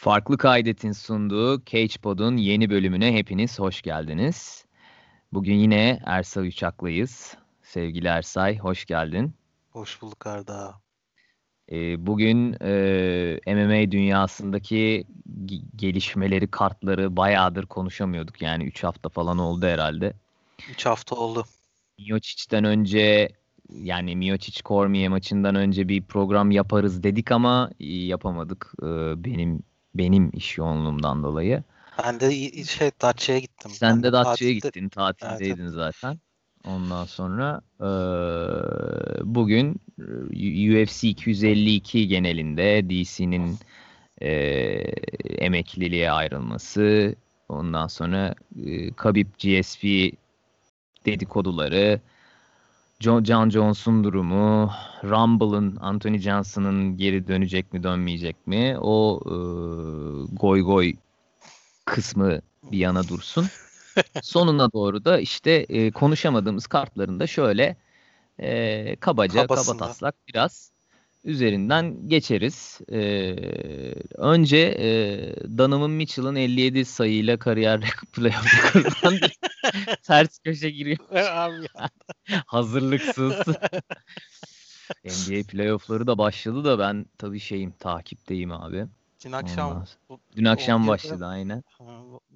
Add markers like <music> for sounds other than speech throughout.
Farklı Kaydet'in sunduğu CagePod'un yeni bölümüne hepiniz hoş geldiniz. Bugün yine Ersay Uçak'layız. Sevgili Ersay, hoş geldin. Hoş bulduk Arda. Ee, bugün e, MMA dünyasındaki gelişmeleri, kartları bayağıdır konuşamıyorduk. Yani 3 hafta falan oldu herhalde. 3 hafta oldu. Miocic'ten önce yani Miocic Cormier maçından önce bir program yaparız dedik ama yapamadık. Ee, benim benim iş yoğunluğumdan dolayı. Ben de şey Datça'ya gittim. Sen de Datça'ya gittin. Tatildeydin evet. zaten. Ondan sonra e, bugün UFC 252 genelinde DC'nin e, emekliliğe ayrılması, ondan sonra e, Khabib GSP dedikoduları, John, John Jones'un durumu, Rumble'ın, Anthony Johnson'ın geri dönecek mi dönmeyecek mi o e, goy goy kısmı bir yana dursun. <laughs> Sonuna doğru da işte e, konuşamadığımız kartlarında şöyle e, kabaca, Kabasında. kaba taslak biraz üzerinden geçeriz. Ee, önce e, Donovan Mitchell'ın 57 sayıyla kariyer <laughs> playoff'u kazandı. Ters köşe giriyor. <laughs> <laughs> Hazırlıksız. NBA playoff'ları da başladı da ben tabii şeyim takipteyim abi. Dün akşam Ondan. Dün akşam başladı aynen.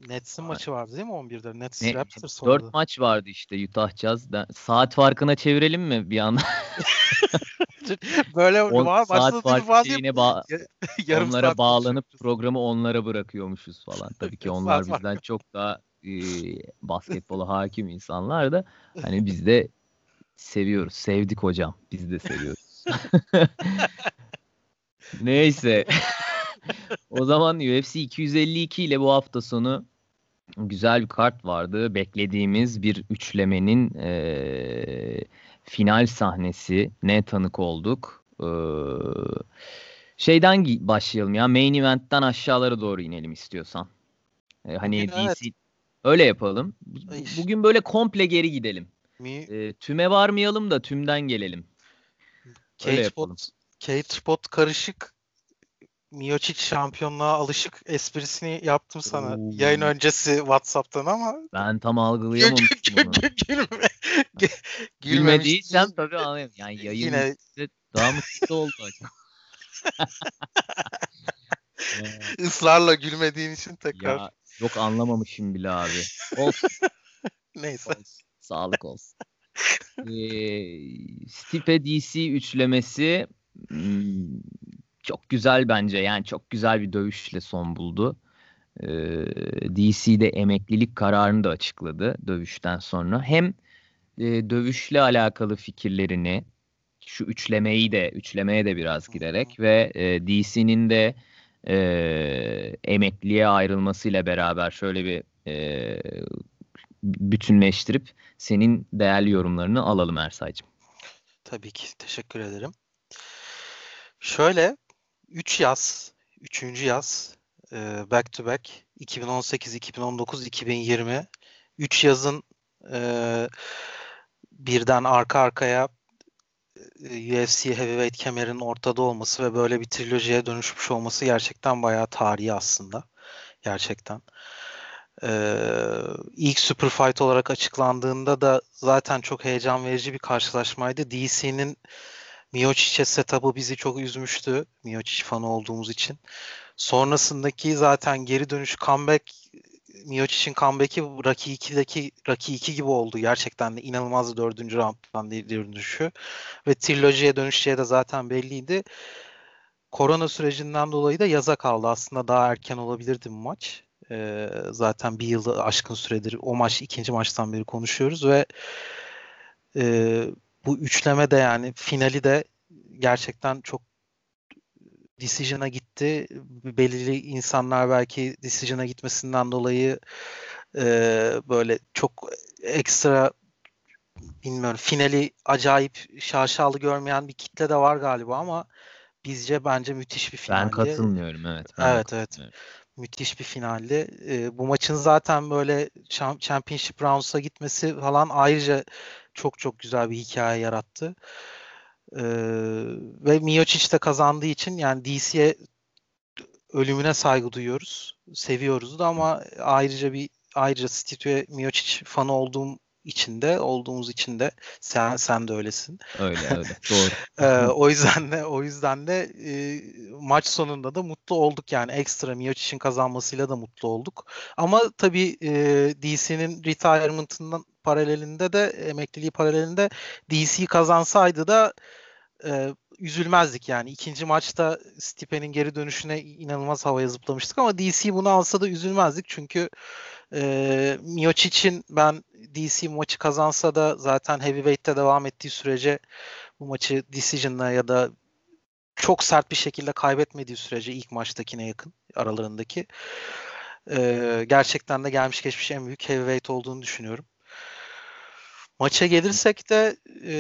Nets'in maçı vardı değil mi 11'de? Nets ne, Raptors 4 maç vardı işte Utah Jazz. Saat farkına çevirelim mi bir anda? <laughs> Böyle <laughs> var, saat farkı şeyine ba- <laughs> yarım onlara saat bağlanıp konuşuruz. programı onlara bırakıyormuşuz falan. Tabii ki onlar bizden çok daha e, basketbola hakim insanlar da hani biz de seviyoruz. Sevdik hocam. Biz de seviyoruz. Neyse. <laughs> o zaman UFC 252 ile bu hafta sonu güzel bir kart vardı. Beklediğimiz bir üçlemenin e, final sahnesi ne tanık olduk. Ee, şeyden başlayalım ya. Main event'ten aşağılara doğru inelim istiyorsan. Ee, hani Bugün, DC evet. öyle yapalım. Bugün böyle komple geri gidelim. Mi? Ee, tüme varmayalım da tümden gelelim. Cage Pot, Cage Pot karışık Miocic şampiyonluğa alışık esprisini yaptım sana Oo. yayın öncesi WhatsApp'tan ama ben tam algılayamamıştım bunu. Gülme. <laughs> Gülmediysem tabii anlayayım. Yani yayın Yine... daha mutlu oldu acaba. <laughs> Israrla gülmediğin için tekrar. Ya, yok anlamamışım bile abi. Olsun. <laughs> Neyse. Olsun. Sağlık olsun. ee, Stipe DC üçlemesi hmm, çok güzel bence. Yani çok güzel bir dövüşle son buldu. Ee, DC'de emeklilik kararını da açıkladı dövüşten sonra. Hem e, dövüşle alakalı fikirlerini şu üçlemeyi de üçlemeye de biraz girerek ve e, DC'nin de e, emekliye ayrılmasıyla beraber şöyle bir e, bütünleştirip senin değerli yorumlarını alalım Ersay'cığım. Tabii ki. Teşekkür ederim. Şöyle 3 yaz, 3. yaz back to back 2018, 2019, 2020 3 yazın e, birden arka arkaya UFC Heavyweight kemerinin ortada olması ve böyle bir trilojiye dönüşmüş olması gerçekten bayağı tarihi aslında. Gerçekten. Ee, ilk Super Fight olarak açıklandığında da zaten çok heyecan verici bir karşılaşmaydı. DC'nin Miocic'e setup'ı bizi çok üzmüştü. Miocic fanı olduğumuz için. Sonrasındaki zaten geri dönüş comeback Miocic'in comeback'i Rocky 2'deki Rocky 2 gibi oldu. Gerçekten de inanılmaz dördüncü rounddan dönüşü. Ve trilojiye dönüşeceği de zaten belliydi. Korona sürecinden dolayı da yaza kaldı. Aslında daha erken olabilirdi bu maç. Ee, zaten bir yılda aşkın süredir o maç ikinci maçtan beri konuşuyoruz ve e, bu üçleme de yani finali de gerçekten çok decision'a gitti. Belirli insanlar belki decision'a gitmesinden dolayı e, böyle çok ekstra bilmiyorum finali acayip şaşalı görmeyen bir kitle de var galiba ama bizce bence müthiş bir finaldi. Ben katılmıyorum evet. Ben evet evet. Müthiş bir finaldi. E, bu maçın zaten böyle Championship Rounds'a gitmesi falan ayrıca çok çok güzel bir hikaye yarattı. Ee, ve Miocic de kazandığı için yani DC'ye ölümüne saygı duyuyoruz. Seviyoruz da ama ayrıca bir ayrıca Steve Miocic fanı olduğum içinde olduğumuz için de sen sen de öylesin. Öyle öyle <laughs> doğru. ee, <laughs> o yüzden de o yüzden de e, maç sonunda da mutlu olduk yani ekstra Miocic'in kazanmasıyla da mutlu olduk. Ama tabii e, DC'nin retirement'ından paralelinde de emekliliği paralelinde DC kazansaydı da e, üzülmezdik yani. ikinci maçta Stipe'nin geri dönüşüne inanılmaz havaya zıplamıştık ama DC bunu alsa da üzülmezdik çünkü e, Miocic'in ben DC maçı kazansa da zaten heavyweight'te devam ettiği sürece bu maçı decision'la ya da çok sert bir şekilde kaybetmediği sürece ilk maçtakine yakın aralarındaki e, gerçekten de gelmiş geçmiş en büyük heavyweight olduğunu düşünüyorum. Maça gelirsek de e,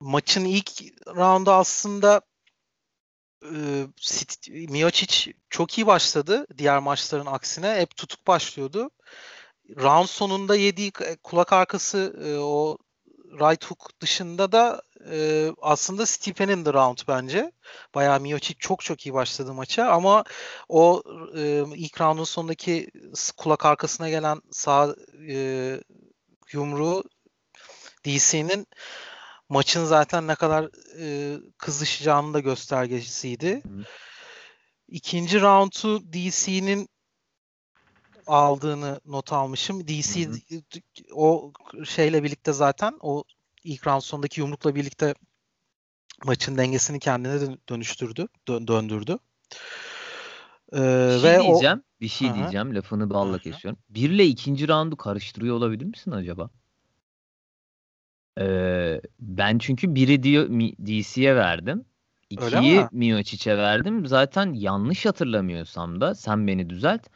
maçın ilk roundu aslında e, Miocic çok iyi başladı diğer maçların aksine. Hep tutuk başlıyordu. Round sonunda yediği kulak arkası e, o right hook dışında da e, aslında Stipe'nin de round bence. Bayağı Miocic çok çok iyi başladı maça ama o e, ilk roundun sonundaki kulak arkasına gelen sağ e, yumruğu DC'nin maçın zaten ne kadar e, kızışacağının da göstergesiydi. Hı. İkinci roundu DC'nin aldığını not almışım. DC hı hı. o şeyle birlikte zaten o ilk round sonundaki yumrukla birlikte maçın dengesini kendine dönüştürdü, dö- döndürdü. Ee, bir şey ve diyeceğim, o... bir şey Aha. diyeceğim. Lafını balla kesiyorum. Bir ile ikinci roundu karıştırıyor olabilir misin acaba? Ee, ben çünkü biri DC'ye verdim. İkiyi Miocic'e verdim. Zaten yanlış hatırlamıyorsam da sen beni düzelt.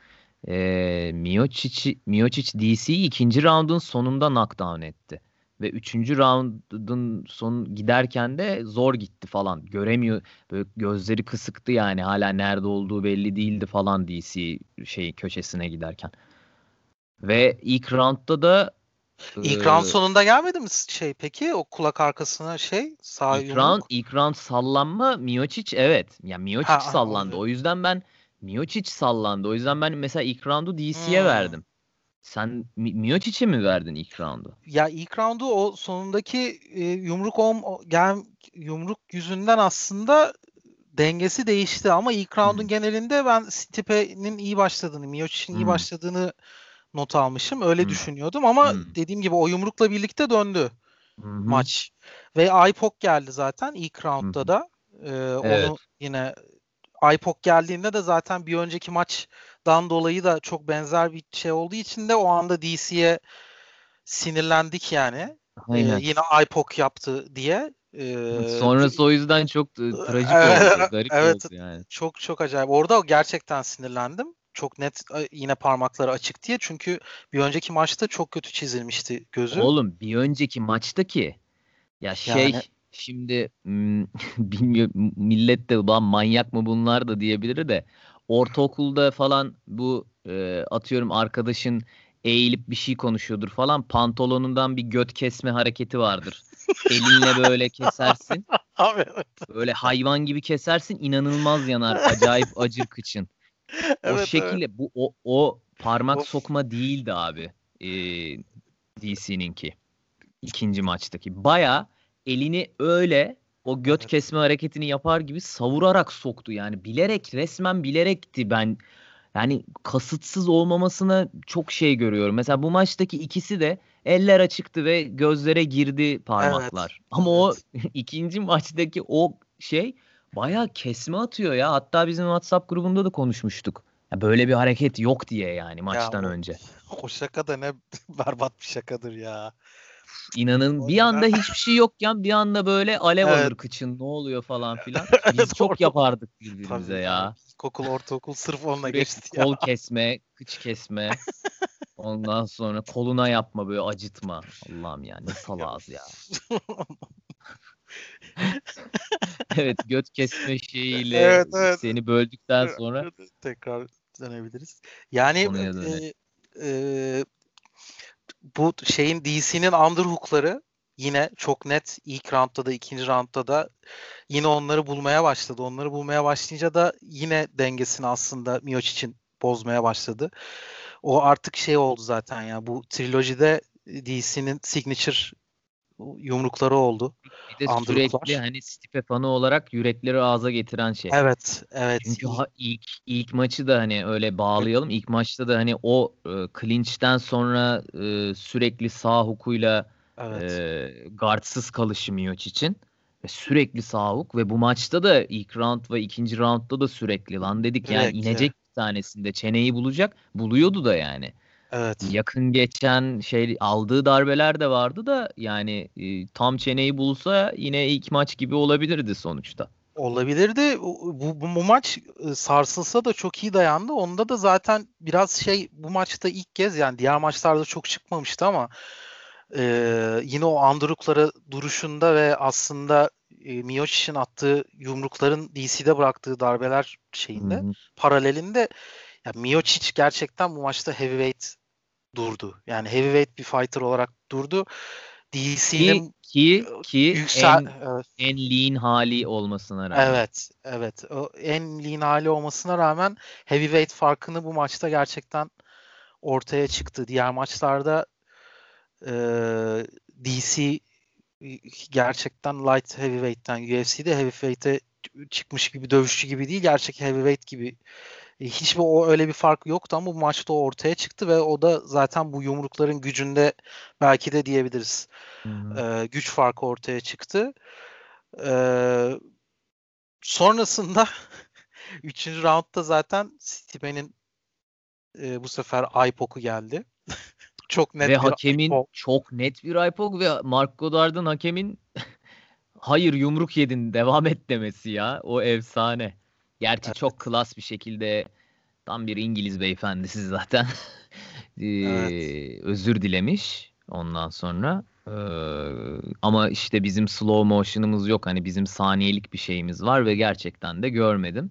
Ee, Miocic, Miocic DC'yi ikinci roundun sonunda knockdown etti. Ve üçüncü roundun son giderken de zor gitti falan. Göremiyor. Böyle gözleri kısıktı yani. Hala nerede olduğu belli değildi falan DC şey köşesine giderken. Ve ilk roundda da İlk round sonunda gelmedi mi şey peki o kulak arkasına şey sağ ilk round ilk round sallanma Miocic evet. Ya yani Miocic ha, sallandı. O yüzden ben Miocic sallandı. O yüzden ben mesela ilk roundu DC'ye hmm. verdim. Sen Miocic'e mi verdin ilk roundu? Ya ilk roundu o sonundaki e, yumruk om gel yumruk yüzünden aslında dengesi değişti ama ilk roundun hmm. genelinde ben Stipe'nin iyi başladığını, Miocic'in hmm. iyi başladığını not almışım. Öyle hmm. düşünüyordum ama hmm. dediğim gibi o yumrukla birlikte döndü hmm. maç. Ve IPOC geldi zaten ilk roundda hmm. da. Ee, evet. Onu yine IPOC geldiğinde de zaten bir önceki maçdan dolayı da çok benzer bir şey olduğu için de o anda DC'ye sinirlendik yani. Aynen. Ee, yine IPOC yaptı diye. Ee, <laughs> Sonrası o yüzden çok e, trajik <laughs> oldu. Garip evet, oldu yani. Çok çok acayip. Orada gerçekten sinirlendim çok net yine parmakları açık diye. Çünkü bir önceki maçta çok kötü çizilmişti gözü. Oğlum bir önceki maçtaki ya şey yani... şimdi <laughs> bilmiyorum millet de ulan manyak mı bunlar da diyebilir de ortaokulda falan bu e, atıyorum arkadaşın eğilip bir şey konuşuyordur falan pantolonundan bir göt kesme hareketi vardır. Elinle böyle kesersin. <laughs> Abi evet. Böyle hayvan gibi kesersin inanılmaz yanar. Acayip acır kıçın evet, o şekilde evet. bu o, o parmak of. sokma değildi abi. Ee, DC'ninki. ikinci maçtaki. Baya elini öyle o göt evet. kesme hareketini yapar gibi savurarak soktu yani. Bilerek resmen bilerekti ben. Yani kasıtsız olmamasına çok şey görüyorum. Mesela bu maçtaki ikisi de eller açıktı ve gözlere girdi parmaklar. Evet. Ama evet. o ikinci maçtaki o şey Baya kesme atıyor ya. Hatta bizim WhatsApp grubunda da konuşmuştuk. Ya böyle bir hareket yok diye yani maçtan ya önce. <laughs> O şaka da ne <laughs> berbat bir şakadır ya. İnanın bir anda hiçbir şey yokken bir anda böyle alev evet. alır kıçın ne oluyor falan filan. <laughs> Biz çok yapardık birbirimize Tabii ya. İlkokul, ortaokul sırf onunla Sürekli geçti ya. Kol kesme, kıç kesme. Ondan sonra koluna yapma böyle acıtma. Allah'ım ya ne salaz ya. <laughs> evet göt kesme şeyiyle evet, evet. seni böldükten sonra tekrar dönebiliriz. Yani e, e, bu şeyin DC'nin underhook'ları yine çok net ilk roundda da ikinci roundda da yine onları bulmaya başladı. Onları bulmaya başlayınca da yine dengesini aslında için bozmaya başladı. O artık şey oldu zaten ya bu trilojide DC'nin signature yumrukları oldu. Bir de sürekli hani Stipe fanı olarak yürekleri ağza getiren şey. Evet, evet. Çünkü ha, ilk ilk maçı da hani öyle bağlayalım. İlk maçta da hani o e, clinch'ten sonra e, sürekli sağ hukuyla evet. e, guardsız kalışı için ve sürekli sağ huk ve bu maçta da ilk round ve ikinci roundda da sürekli lan dedik yani evet, inecek evet. bir tanesinde çeneyi bulacak. Buluyordu da yani. Evet. Yakın geçen şey aldığı darbeler de vardı da yani e, tam çeneyi bulsa yine ilk maç gibi olabilirdi sonuçta. Olabilirdi. Bu, bu, bu maç e, sarsılsa da çok iyi dayandı. Onda da zaten biraz şey bu maçta ilk kez yani diğer maçlarda çok çıkmamıştı ama e, yine o andrukları duruşunda ve aslında e, Miocic'in attığı yumrukların DC'de bıraktığı darbeler şeyinde Hı-hı. paralelinde ya Miocic gerçekten bu maçta heavyweight durdu. Yani heavyweight bir fighter olarak durdu. DC'nin ki ki yüksel, en, evet. en lean hali olmasına rağmen. Evet, evet. O en lean hali olmasına rağmen heavyweight farkını bu maçta gerçekten ortaya çıktı. Diğer maçlarda e, DC gerçekten light heavyweight'ten UFC'de heavyweight'e çıkmış gibi dövüşçü gibi değil gerçek heavyweight gibi e, hiçbir o öyle bir fark yoktu ama bu maçta o ortaya çıktı ve o da zaten bu yumrukların gücünde belki de diyebiliriz. E, güç farkı ortaya çıktı. E, sonrasında <laughs> 3. roundda zaten Stipe'nin e, bu sefer eye poke'u geldi. <laughs> çok net ve bir hakemin eye çok net bir eye poke ve Mark Goddard'ın hakemin <laughs> hayır yumruk yedin devam et demesi ya. O efsane. Gerçi evet. çok klas bir şekilde tam bir İngiliz beyefendisi zaten <laughs> ee, evet. özür dilemiş ondan sonra. Ee, ama işte bizim slow motion'ımız yok. Hani bizim saniyelik bir şeyimiz var ve gerçekten de görmedim.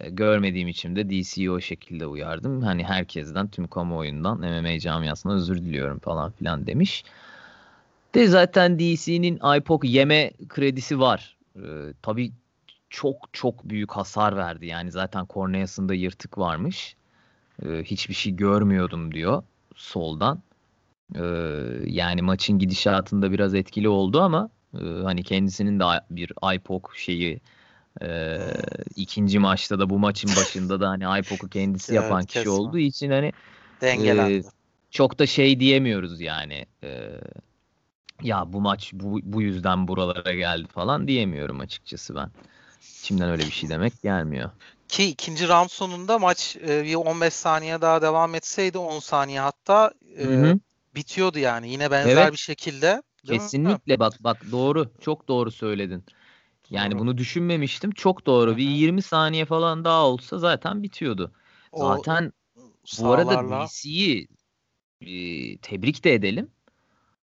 Ee, görmediğim için de DC'yi o şekilde uyardım. Hani herkesten, tüm kamuoyundan, MMA camiasına özür diliyorum falan filan demiş. De zaten DC'nin IPOC yeme kredisi var. Ee, tabii çok çok büyük hasar verdi. Yani zaten korneasında yırtık varmış. Ee, hiçbir şey görmüyordum diyor soldan. Ee, yani maçın gidişatında biraz etkili oldu ama e, hani kendisinin de bir IPOC şeyi e, ikinci maçta da bu maçın başında da hani IPOC'u <laughs> kendisi evet, yapan kişi olduğu için hani e, çok da şey diyemiyoruz yani. E, ya bu maç bu, bu yüzden buralara geldi falan diyemiyorum açıkçası ben. İçimden öyle bir şey demek gelmiyor. Ki ikinci round sonunda maç e, bir 15 saniye daha devam etseydi 10 saniye hatta e, bitiyordu yani. Yine benzer evet. bir şekilde. Kesinlikle mi? bak bak doğru. Çok doğru söyledin. Yani doğru. bunu düşünmemiştim. Çok doğru. Hı-hı. Bir 20 saniye falan daha olsa zaten bitiyordu. O zaten bu arada DC'yi e, tebrik de edelim.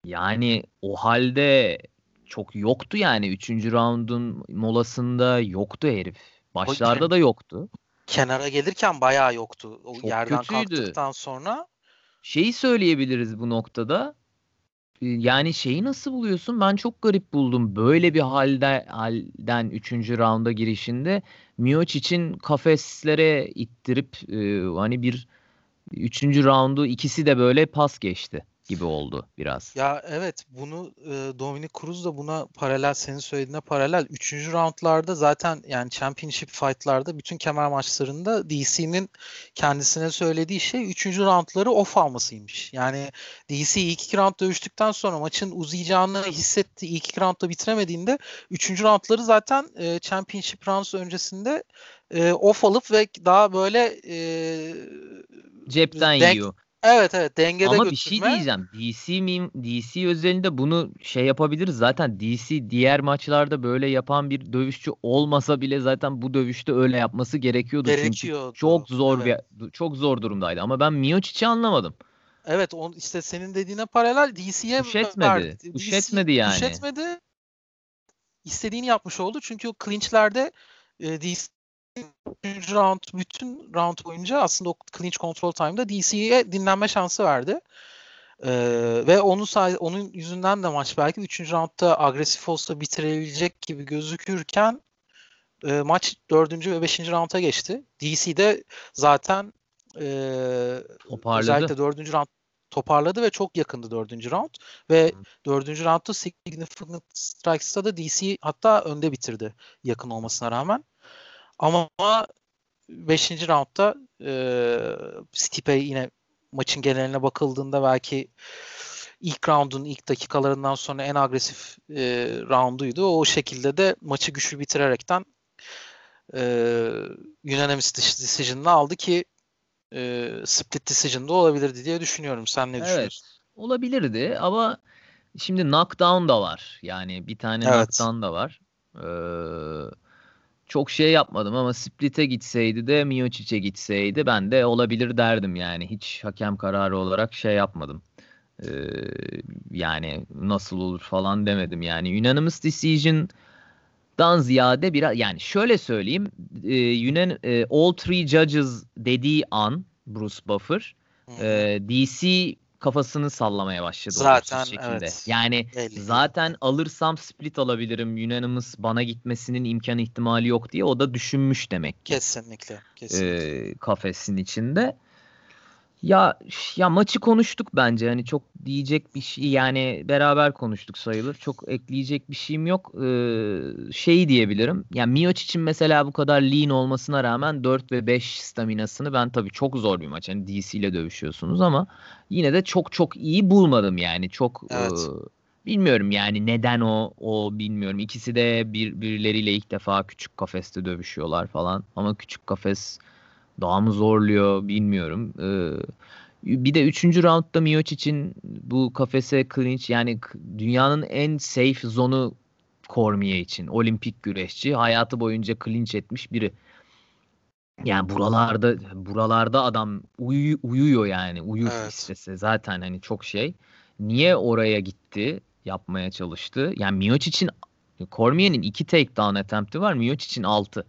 Yani o halde çok yoktu yani. Üçüncü roundun molasında yoktu herif. Başlarda da yoktu. Kenara gelirken bayağı yoktu. O Çok yerden kötüydü. kalktıktan sonra. Şeyi söyleyebiliriz bu noktada. Ee, yani şeyi nasıl buluyorsun? Ben çok garip buldum. Böyle bir halde halden 3. raunda girişinde Miocic için kafeslere ittirip e, hani bir 3. raundu ikisi de böyle pas geçti gibi oldu biraz. Ya evet bunu e, Dominic Cruz da buna paralel senin söylediğine paralel. Üçüncü roundlarda zaten yani championship fightlarda bütün kemer maçlarında DC'nin kendisine söylediği şey üçüncü roundları off almasıymış. Yani DC ilk iki round dövüştükten sonra maçın uzayacağını hissetti. İlk iki roundda bitiremediğinde üçüncü roundları zaten e, championship rounds öncesinde e, off alıp ve daha böyle e, cepten denk, yiyor. Evet evet dengede Ama bir şey diyeceğim. DC mim DC özelinde bunu şey yapabiliriz. Zaten DC diğer maçlarda böyle yapan bir dövüşçü olmasa bile zaten bu dövüşte öyle yapması gerekiyordu. Gerekiyordu. Çünkü çok zor evet. bir çok zor durumdaydı. Ama ben Miocic'i anlamadım. Evet on işte senin dediğine paralel DC'ye Kuş etmedi. Kuş etmedi yani. Kuş etmedi. İstediğini yapmış oldu. Çünkü o clinch'lerde e, DC 3. round bütün round boyunca aslında o clinch control time'da DC'ye dinlenme şansı verdi. Ee, ve onun say onun yüzünden de maç belki 3. roundda agresif olsa bitirebilecek gibi gözükürken e, maç 4. ve 5. rounda geçti. DC'de zaten e, özellikle 4. round toparladı ve çok yakındı 4. round. Ve Hı. 4. roundda Significant Strikes'ta da DC hatta önde bitirdi yakın olmasına rağmen. Ama 5. roundda e, Stipe yine maçın geneline bakıldığında belki ilk roundun ilk dakikalarından sonra en agresif e, rounduydu. O şekilde de maçı güçlü bitirerekten e, unanimous decision'ını aldı ki e, split decision'da olabilirdi diye düşünüyorum. Sen ne evet, düşünüyorsun? Olabilirdi ama şimdi knockdown da var. Yani bir tane evet. knockdown da var. Ee, çok şey yapmadım ama split'e gitseydi de Miocic'e gitseydi ben de olabilir derdim yani. Hiç hakem kararı olarak şey yapmadım. Ee, yani nasıl olur falan demedim. Yani unanimous decision dan ziyade biraz yani şöyle söyleyeyim e, Yunan e, all three judges dediği an Bruce Buffer e, DC kafasını sallamaya başladı. Zaten şekilde. evet. Yani Belli. zaten alırsam split alabilirim. Unanimous bana gitmesinin imkan ihtimali yok diye o da düşünmüş demek ki. Kesinlikle. kesinlikle. E, kafesin içinde. Ya ya maçı konuştuk bence. Hani çok diyecek bir şey yani beraber konuştuk sayılır. Çok ekleyecek bir şeyim yok. Ee, şey diyebilirim. Yani Miyoç için mesela bu kadar lean olmasına rağmen 4 ve 5 staminasını ben tabii çok zor bir maç. Hani DC ile dövüşüyorsunuz ama yine de çok çok iyi bulmadım yani. Çok evet. e, bilmiyorum yani neden o o bilmiyorum. İkisi de bir birileriyle ilk defa küçük kafeste dövüşüyorlar falan. Ama küçük kafes daha mı zorluyor bilmiyorum. Ee, bir de 3. roundda Miocic'in bu kafese clinch yani dünyanın en safe zonu Cormier için. Olimpik güreşçi. Hayatı boyunca clinch etmiş biri. Yani buralarda buralarda adam uyu, uyuyor yani. Uyur evet. istese zaten hani çok şey. Niye oraya gitti? Yapmaya çalıştı. Yani Miocic'in Cormier'in iki takedown attempt'i var. Miocic'in altı.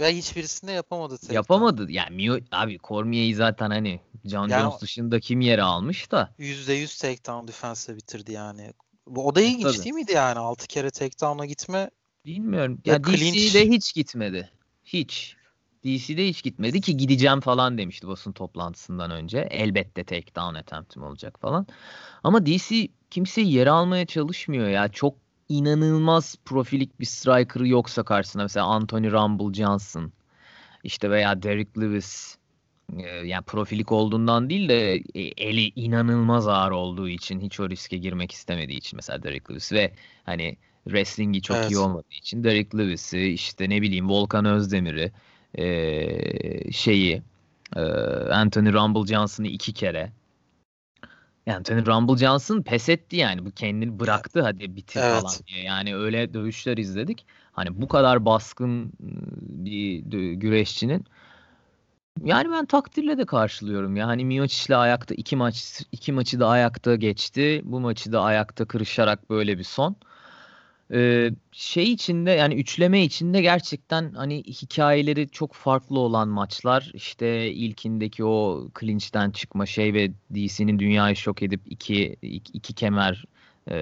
Ve hiçbirisinde yapamadı. Takedown. Yapamadı. Yani Mio, abi Cormier'i zaten hani John yani, Jones dışında kim yere almış da. %100 takedown defense'le bitirdi yani. Bu o da ilginç Tabii. değil miydi yani? 6 kere takedown'a gitme. Bilmiyorum. Ya, ya DC'de hiç gitmedi. Hiç. DC'de hiç gitmedi ki gideceğim falan demişti basın toplantısından önce. Elbette takedown attempt'im olacak falan. Ama DC kimseyi yere almaya çalışmıyor ya. Çok inanılmaz profilik bir striker'ı yoksa karşısına mesela Anthony Rumble Johnson işte veya Derek Lewis e, yani profilik olduğundan değil de e, eli inanılmaz ağır olduğu için hiç o riske girmek istemediği için mesela Derek Lewis ve hani wrestling'i çok evet. iyi olmadığı için Derek Lewis'i işte ne bileyim Volkan Özdemir'i e, şeyi e, Anthony Rumble Johnson'ı iki kere yani Tony Rumble Johnson pes etti yani. Bu kendini bıraktı hadi bitir evet. falan diye. Yani öyle dövüşler izledik. Hani bu kadar baskın bir güreşçinin yani ben takdirle de karşılıyorum ya. Hani Miocic'le ayakta iki maç iki maçı da ayakta geçti. Bu maçı da ayakta kırışarak böyle bir son. Ee, şey içinde yani üçleme içinde gerçekten hani hikayeleri çok farklı olan maçlar. İşte ilkindeki o clinch'ten çıkma şey ve DC'nin dünyayı şok edip iki, iki, iki kemer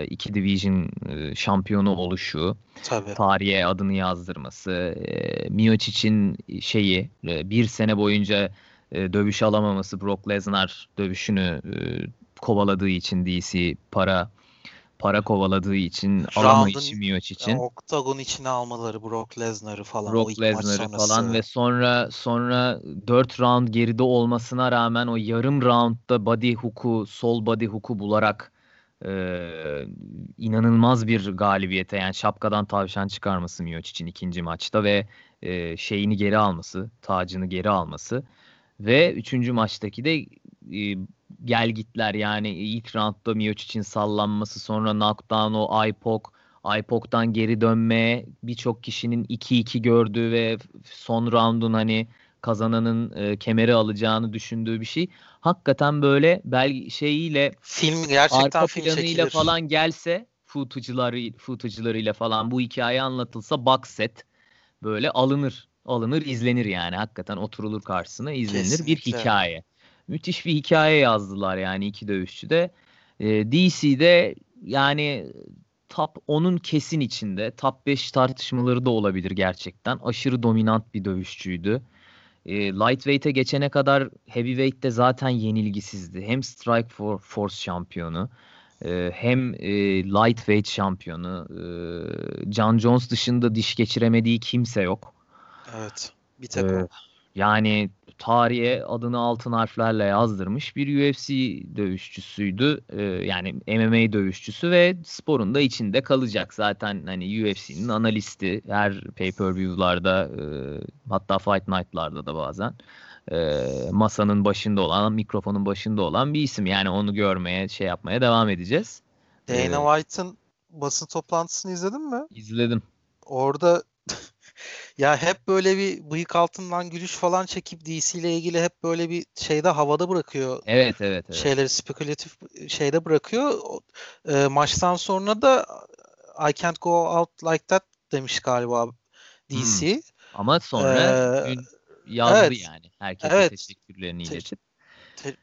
iki division şampiyonu oluşu, Tabii. tarihe adını yazdırması, Miocic'in şeyi bir sene boyunca dövüş alamaması, Brock Lesnar dövüşünü kovaladığı için DC para para kovaladığı için alamayışı Miyoç için. Oktagon içine almaları Brock Lesnar'ı falan. Brock Lesnar'ı falan ve sonra sonra 4 round geride olmasına rağmen o yarım roundda body hook'u, sol body hook'u bularak e, inanılmaz bir galibiyete yani şapkadan tavşan çıkarması Miyoç için ikinci maçta ve e, şeyini geri alması, tacını geri alması ve üçüncü maçtaki de e, gel gitler yani ilk roundda Miocic'in sallanması sonra knockdown o IPOC IPOC'tan geri dönme birçok kişinin 2-2 gördüğü ve son roundun hani kazananın e, kemeri alacağını düşündüğü bir şey. Hakikaten böyle bel şeyiyle film gerçekten arka film planıyla çekilir. falan gelse footage'ları footage'larıyla falan bu hikaye anlatılsa box set böyle alınır. Alınır, izlenir yani. Hakikaten oturulur karşısına izlenir Kesinlikle. bir hikaye müthiş bir hikaye yazdılar yani iki dövüşçü de. E, DC'de yani top 10'un kesin içinde. Top 5 tartışmaları da olabilir gerçekten. Aşırı dominant bir dövüşçüydü. E, lightweight'e geçene kadar heavyweight'te zaten yenilgisizdi. Hem Strike for Force şampiyonu e, hem e, lightweight şampiyonu. E, John Jones dışında diş geçiremediği kimse yok. Evet. Bir tek ee. Yani tarihe adını altın harflerle yazdırmış bir UFC dövüşçüsüydü. Ee, yani MMA dövüşçüsü ve sporun da içinde kalacak. Zaten hani UFC'nin analisti her pay-per-view'larda e, hatta Fight Night'larda da bazen e, masanın başında olan, mikrofonun başında olan bir isim. Yani onu görmeye, şey yapmaya devam edeceğiz. Dana ee, White'ın basın toplantısını izledin mi? İzledim. Orada ya hep böyle bir bıyık altından gülüş falan çekip DC ile ilgili hep böyle bir şeyde havada bırakıyor. Evet evet. evet. Şeyleri spekülatif şeyde bırakıyor. E, maçtan sonra da I can't go out like that demiş galiba DC. Hmm. Ama sonra ee, yazdı evet, yani. Herkese evet. teşekkürlerini iletip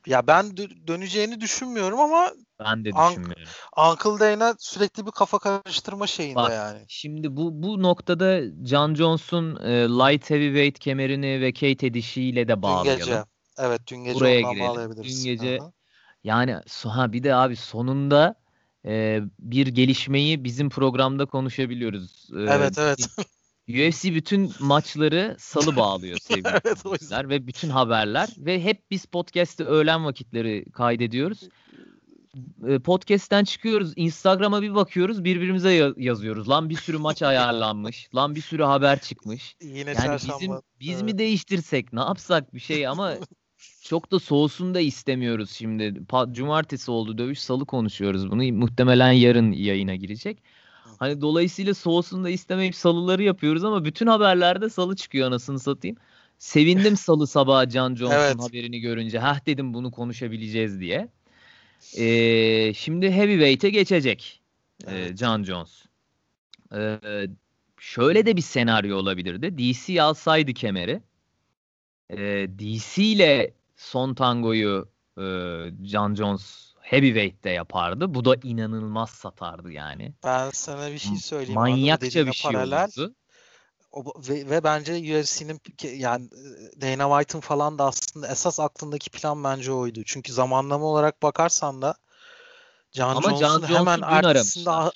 ya ben döneceğini düşünmüyorum ama ben de düşünmüyorum. Uncle Dana sürekli bir kafa karıştırma şeyinde Bak, yani. Şimdi bu bu noktada John Jones'un e, light heavyweight kemerini ve Kate edişiyle de bağlayalım. Dün gece. Evet dün gece Buraya girelim. bağlayabiliriz. Dün gece Aha. yani ha bir de abi sonunda e, bir gelişmeyi bizim programda konuşabiliyoruz. E, evet evet. UFC bütün maçları salı <laughs> bağlıyor sevgili evet, ve bütün haberler ve hep biz podcast'te öğlen vakitleri kaydediyoruz. Ee, podcast'ten çıkıyoruz. Instagram'a bir bakıyoruz. Birbirimize yazıyoruz. Lan bir sürü maç ayarlanmış. <laughs> Lan bir sürü haber çıkmış. Yine yani bizim biz evet. mi değiştirsek? Ne yapsak bir şey ama <laughs> çok da soğusun da istemiyoruz şimdi. Cumartesi oldu dövüş. Salı konuşuyoruz bunu. Muhtemelen yarın yayına girecek. Hani dolayısıyla soğusun da istemeyip salıları yapıyoruz ama bütün haberlerde salı çıkıyor anasını satayım. Sevindim <laughs> salı sabahı Can Jones'un evet. haberini görünce. Hah dedim bunu konuşabileceğiz diye. Ee, şimdi heavyweight'e geçecek evet. e, John Jones. Ee, şöyle de bir senaryo olabilirdi. DC alsaydı kemeri. E, DC ile son tangoyu e, John Jones heavyweight'te yapardı. Bu da inanılmaz satardı yani. Ben sana bir şey söyleyeyim. Manyakça bir şey paralel. olurdu. O, ve, ve bence UFC'nin yani Dana White'ın falan da aslında esas aklındaki plan bence oydu. Çünkü zamanlama olarak bakarsan da John ama Jones'un John hemen ertesinde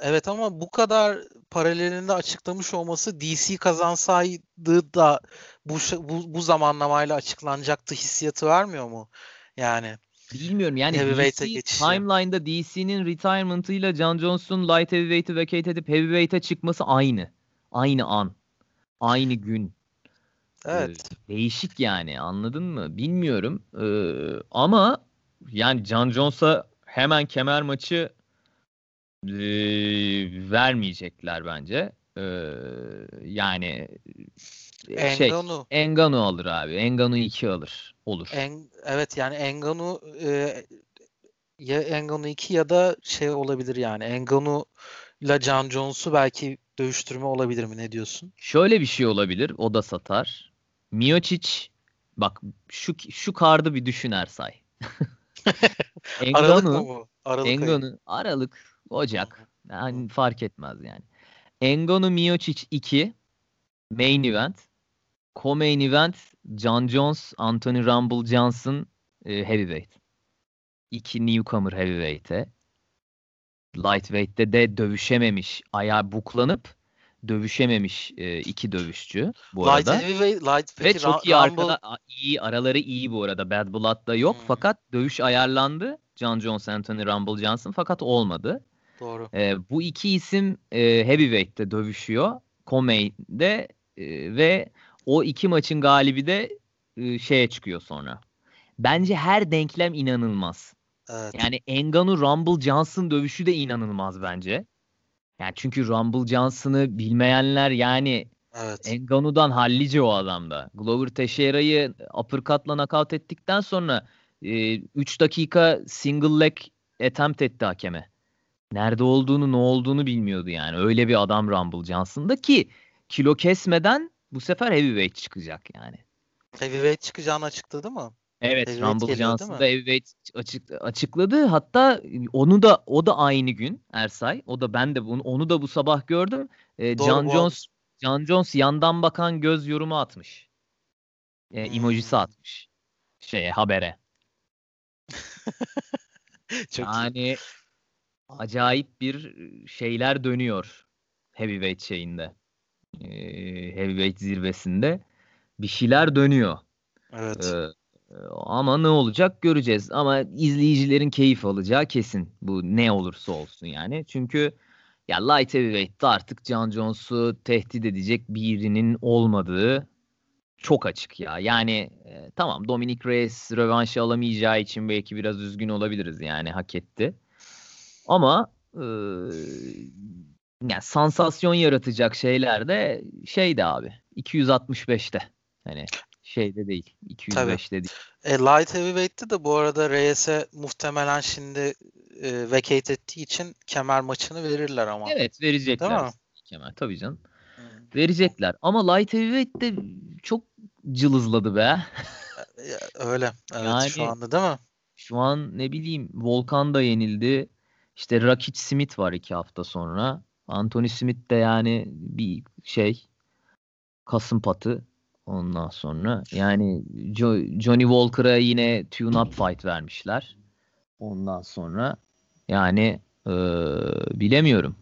Evet ama bu kadar paralelinde açıklamış olması DC kazansaydı da bu bu, bu zamanlamayla açıklanacaktı hissiyatı vermiyor mu? Yani Bilmiyorum yani DC, timeline'da DC'nin retirement'ıyla John Jones'un light heavyweight'i vacate edip heavyweight'e çıkması aynı. Aynı an. Aynı gün. Evet. Ee, değişik yani anladın mı? Bilmiyorum. Ee, ama yani John Jones'a hemen kemer maçı e, vermeyecekler bence. Ee, yani şey Engano alır abi. Engano 2 alır. Olur. En, evet yani Engano e, ya Engano 2 ya da şey olabilir yani. Engano ile John Jones'u belki dövüştürme olabilir mi? Ne diyorsun? Şöyle bir şey olabilir. O da satar. Miocic bak şu şu kardı bir düşün Ersay. <laughs> Engano, Aralık mı bu? Aralık Engano, ayı. Aralık, Ocak. Yani fark etmez yani. Engano Miocic 2 main event. Co-main event John Jones, Anthony Rumble Johnson e, heavyweight. İki newcomer heavyweight'e. Lightweight'te de dövüşememiş. Ayağı buklanıp dövüşememiş e, iki dövüşçü bu light arada. Heavyweight, light, Ve çok iyi Rumble... arkada iyi araları iyi bu arada. Bad Blood'da yok hmm. fakat dövüş ayarlandı. John Jones, Anthony Rumble Johnson fakat olmadı. Doğru. E, bu iki isim e, heavyweight'te dövüşüyor. Comey'de e, ve o iki maçın galibi de e, şeye çıkıyor sonra. Bence her denklem inanılmaz. Evet. Yani Engano Rumble Johnson dövüşü de inanılmaz bence. Yani çünkü Rumble Johnson'ı bilmeyenler yani evet. Engano'dan hallice o adamda. Glover Teixeira'yı uppercut'la knockout ettikten sonra 3 e, dakika single leg attempt etti hakeme. Nerede olduğunu ne olduğunu bilmiyordu yani. Öyle bir adam Rumble Johnson'da ki kilo kesmeden bu sefer heavyweight çıkacak yani. Heavyweight çıkacağını açıkladı mı? Evet, Heavyweight Rumble Johnson da? Heavyweight açık, açıkladı. Hatta onu da o da aynı gün Ersay. O da ben de bunu onu da bu sabah gördüm. Ee, Doğru, John Jones John Jones yandan bakan göz yorumu atmış. E, emojisi Hmm. atmış. Şeye habere. <laughs> Çok iyi. Yani acayip bir şeyler dönüyor heavyweight şeyinde. Ee, heavyweight zirvesinde bir şeyler dönüyor. Evet. Ee, ama ne olacak göreceğiz. Ama izleyicilerin keyif alacağı kesin. Bu ne olursa olsun yani. Çünkü ya light heavyweight'te artık John Jones'u tehdit edecek birinin olmadığı çok açık ya. Yani e, tamam Dominic Reyes rövanşı alamayacağı için belki biraz üzgün olabiliriz yani hak etti. Ama e, yani sansasyon yaratacak şeyler de şeyde abi 265'te. Hani şeyde değil. 205'te değil. E, light heavyweight'te de bu arada Reyes'e muhtemelen şimdi e, vacate ettiği için kemer maçını verirler ama. Evet verecekler. Değil mi? Kemal tabii canım. Hı. Verecekler. Ama light heavyweight de çok cılızladı be. Ya, Öyle. Evet şu Yani- anda değil mi? Şu an ne bileyim Volkan da yenildi. İşte Rakic Smith var iki hafta sonra. Anthony Smith de yani bir şey kasım patı ondan sonra. Yani Jo- Johnny Walker'a yine tune-up fight vermişler. Ondan sonra yani eee, bilemiyorum.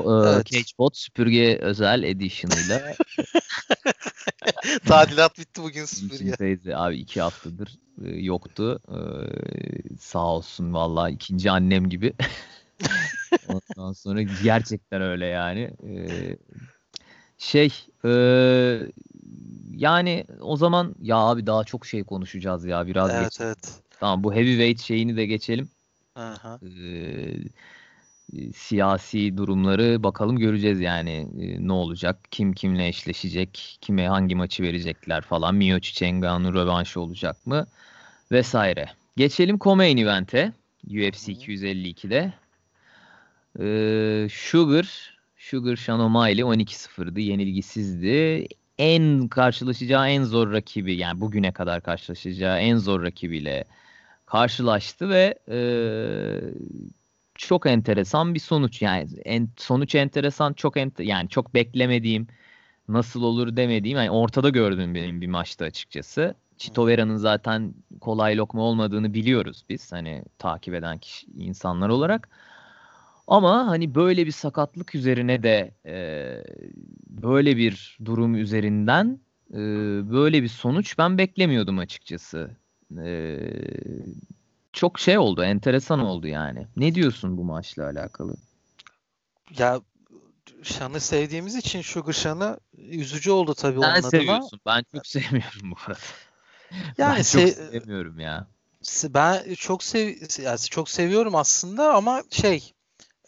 Eee, Evet. Cagebot süpürge özel edition'ıyla <laughs> Tadilat bitti bugün süpürge. Abi iki haftadır e, yoktu. E, sağ olsun vallahi ikinci annem gibi. <laughs> <laughs> Ondan sonra gerçekten öyle yani. E, şey e, yani o zaman ya abi daha çok şey konuşacağız ya biraz Evet geç. evet. Tamam bu heavyweight şeyini de geçelim. Hı. Ee, siyasi durumları bakalım göreceğiz yani Ee, ne olacak, kim kimle eşleşecek, kime hangi maçı verecekler falan, Miyoshi Chengan'ın rövanşı olacak mı vesaire. Geçelim co-main event'e UFC 252'de. Ee, Sugar, Sugar Sean O'Malley 12-0'dı, yenilgisizdi. En karşılaşacağı en zor rakibi yani bugüne kadar karşılaşacağı en zor rakibiyle karşılaştı ve e, çok enteresan bir sonuç yani en, sonuç enteresan çok ente, yani çok beklemediğim nasıl olur demediğim yani ortada gördüğüm benim bir maçta açıkçası. Chito Vera'nın zaten kolay lokma olmadığını biliyoruz biz hani takip eden kişi, insanlar olarak. Ama hani böyle bir sakatlık üzerine de e, böyle bir durum üzerinden e, böyle bir sonuç ben beklemiyordum açıkçası. E, çok şey oldu, enteresan oldu yani. Ne diyorsun bu maçla alakalı? Ya Şan'ı sevdiğimiz için Sugar Şan'ı üzücü oldu tabii onun Sen adına. seviyorsun. Ben çok <laughs> sevmiyorum bu arada. Yani ben se- çok sevmiyorum ya. Ben çok sev yani çok seviyorum aslında ama şey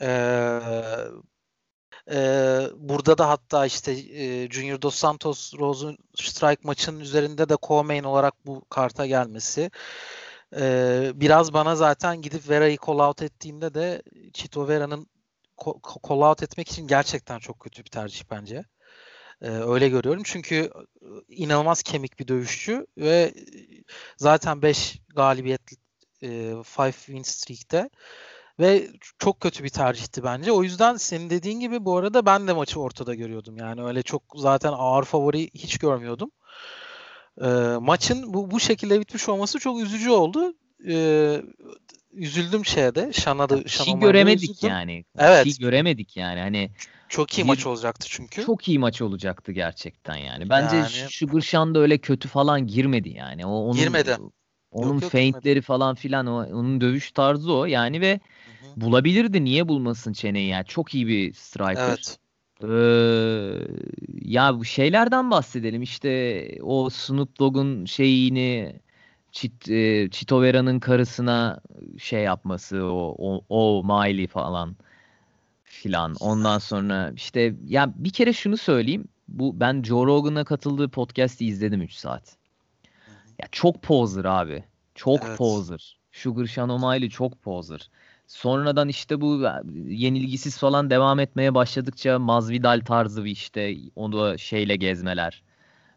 eee, eee, burada da hatta işte eee, Junior Dos Santos Rose'un Strike maçının üzerinde de co-main olarak bu karta gelmesi eee, biraz bana zaten gidip Vera'yı call out ettiğinde de Chito Vera'nın call out etmek için gerçekten çok kötü bir tercih bence. Eee, öyle görüyorum. Çünkü e, inanılmaz kemik bir dövüşçü ve e, zaten 5 galibiyetli 5 win streak'te ve çok kötü bir tercihti bence. O yüzden senin dediğin gibi bu arada ben de maçı ortada görüyordum. Yani öyle çok zaten ağır favori hiç görmüyordum. Eee, maçın bu, bu şekilde bitmiş olması çok üzücü oldu. Eee, üzüldüm şeyde. Şan'a da Şan şey göremedik üzüldüm. yani. Evet. Bir şey göremedik yani. Hani Çok iyi Bir- maç olacaktı çünkü. çok iyi maç olacaktı gerçekten yani. Bence Yani- Sugar Sean da öyle kötü falan girmedi yani. O onun Girmedi. Onun Yok, yok, feintleri falan filan o, onun dövüş tarzı o yani ve Hı bulabilirdi. Niye bulmasın çeneyi yani. Çok iyi bir striker. Evet. Ee, ya bu şeylerden bahsedelim. İşte o Snoop Dogg'un şeyini Chit, e, Chito Vera'nın karısına şey yapması o, o, o Miley falan filan. Ondan sonra işte ya bir kere şunu söyleyeyim. Bu ben Joe Rogan'a katıldığı podcast'i izledim 3 saat. Ya çok poser abi. Çok Evet. poser. Sugar Sean O'Malley çok poser. Sonradan işte bu yenilgisiz falan devam etmeye başladıkça Masvidal tarzı bir işte onu şeyle gezmeler.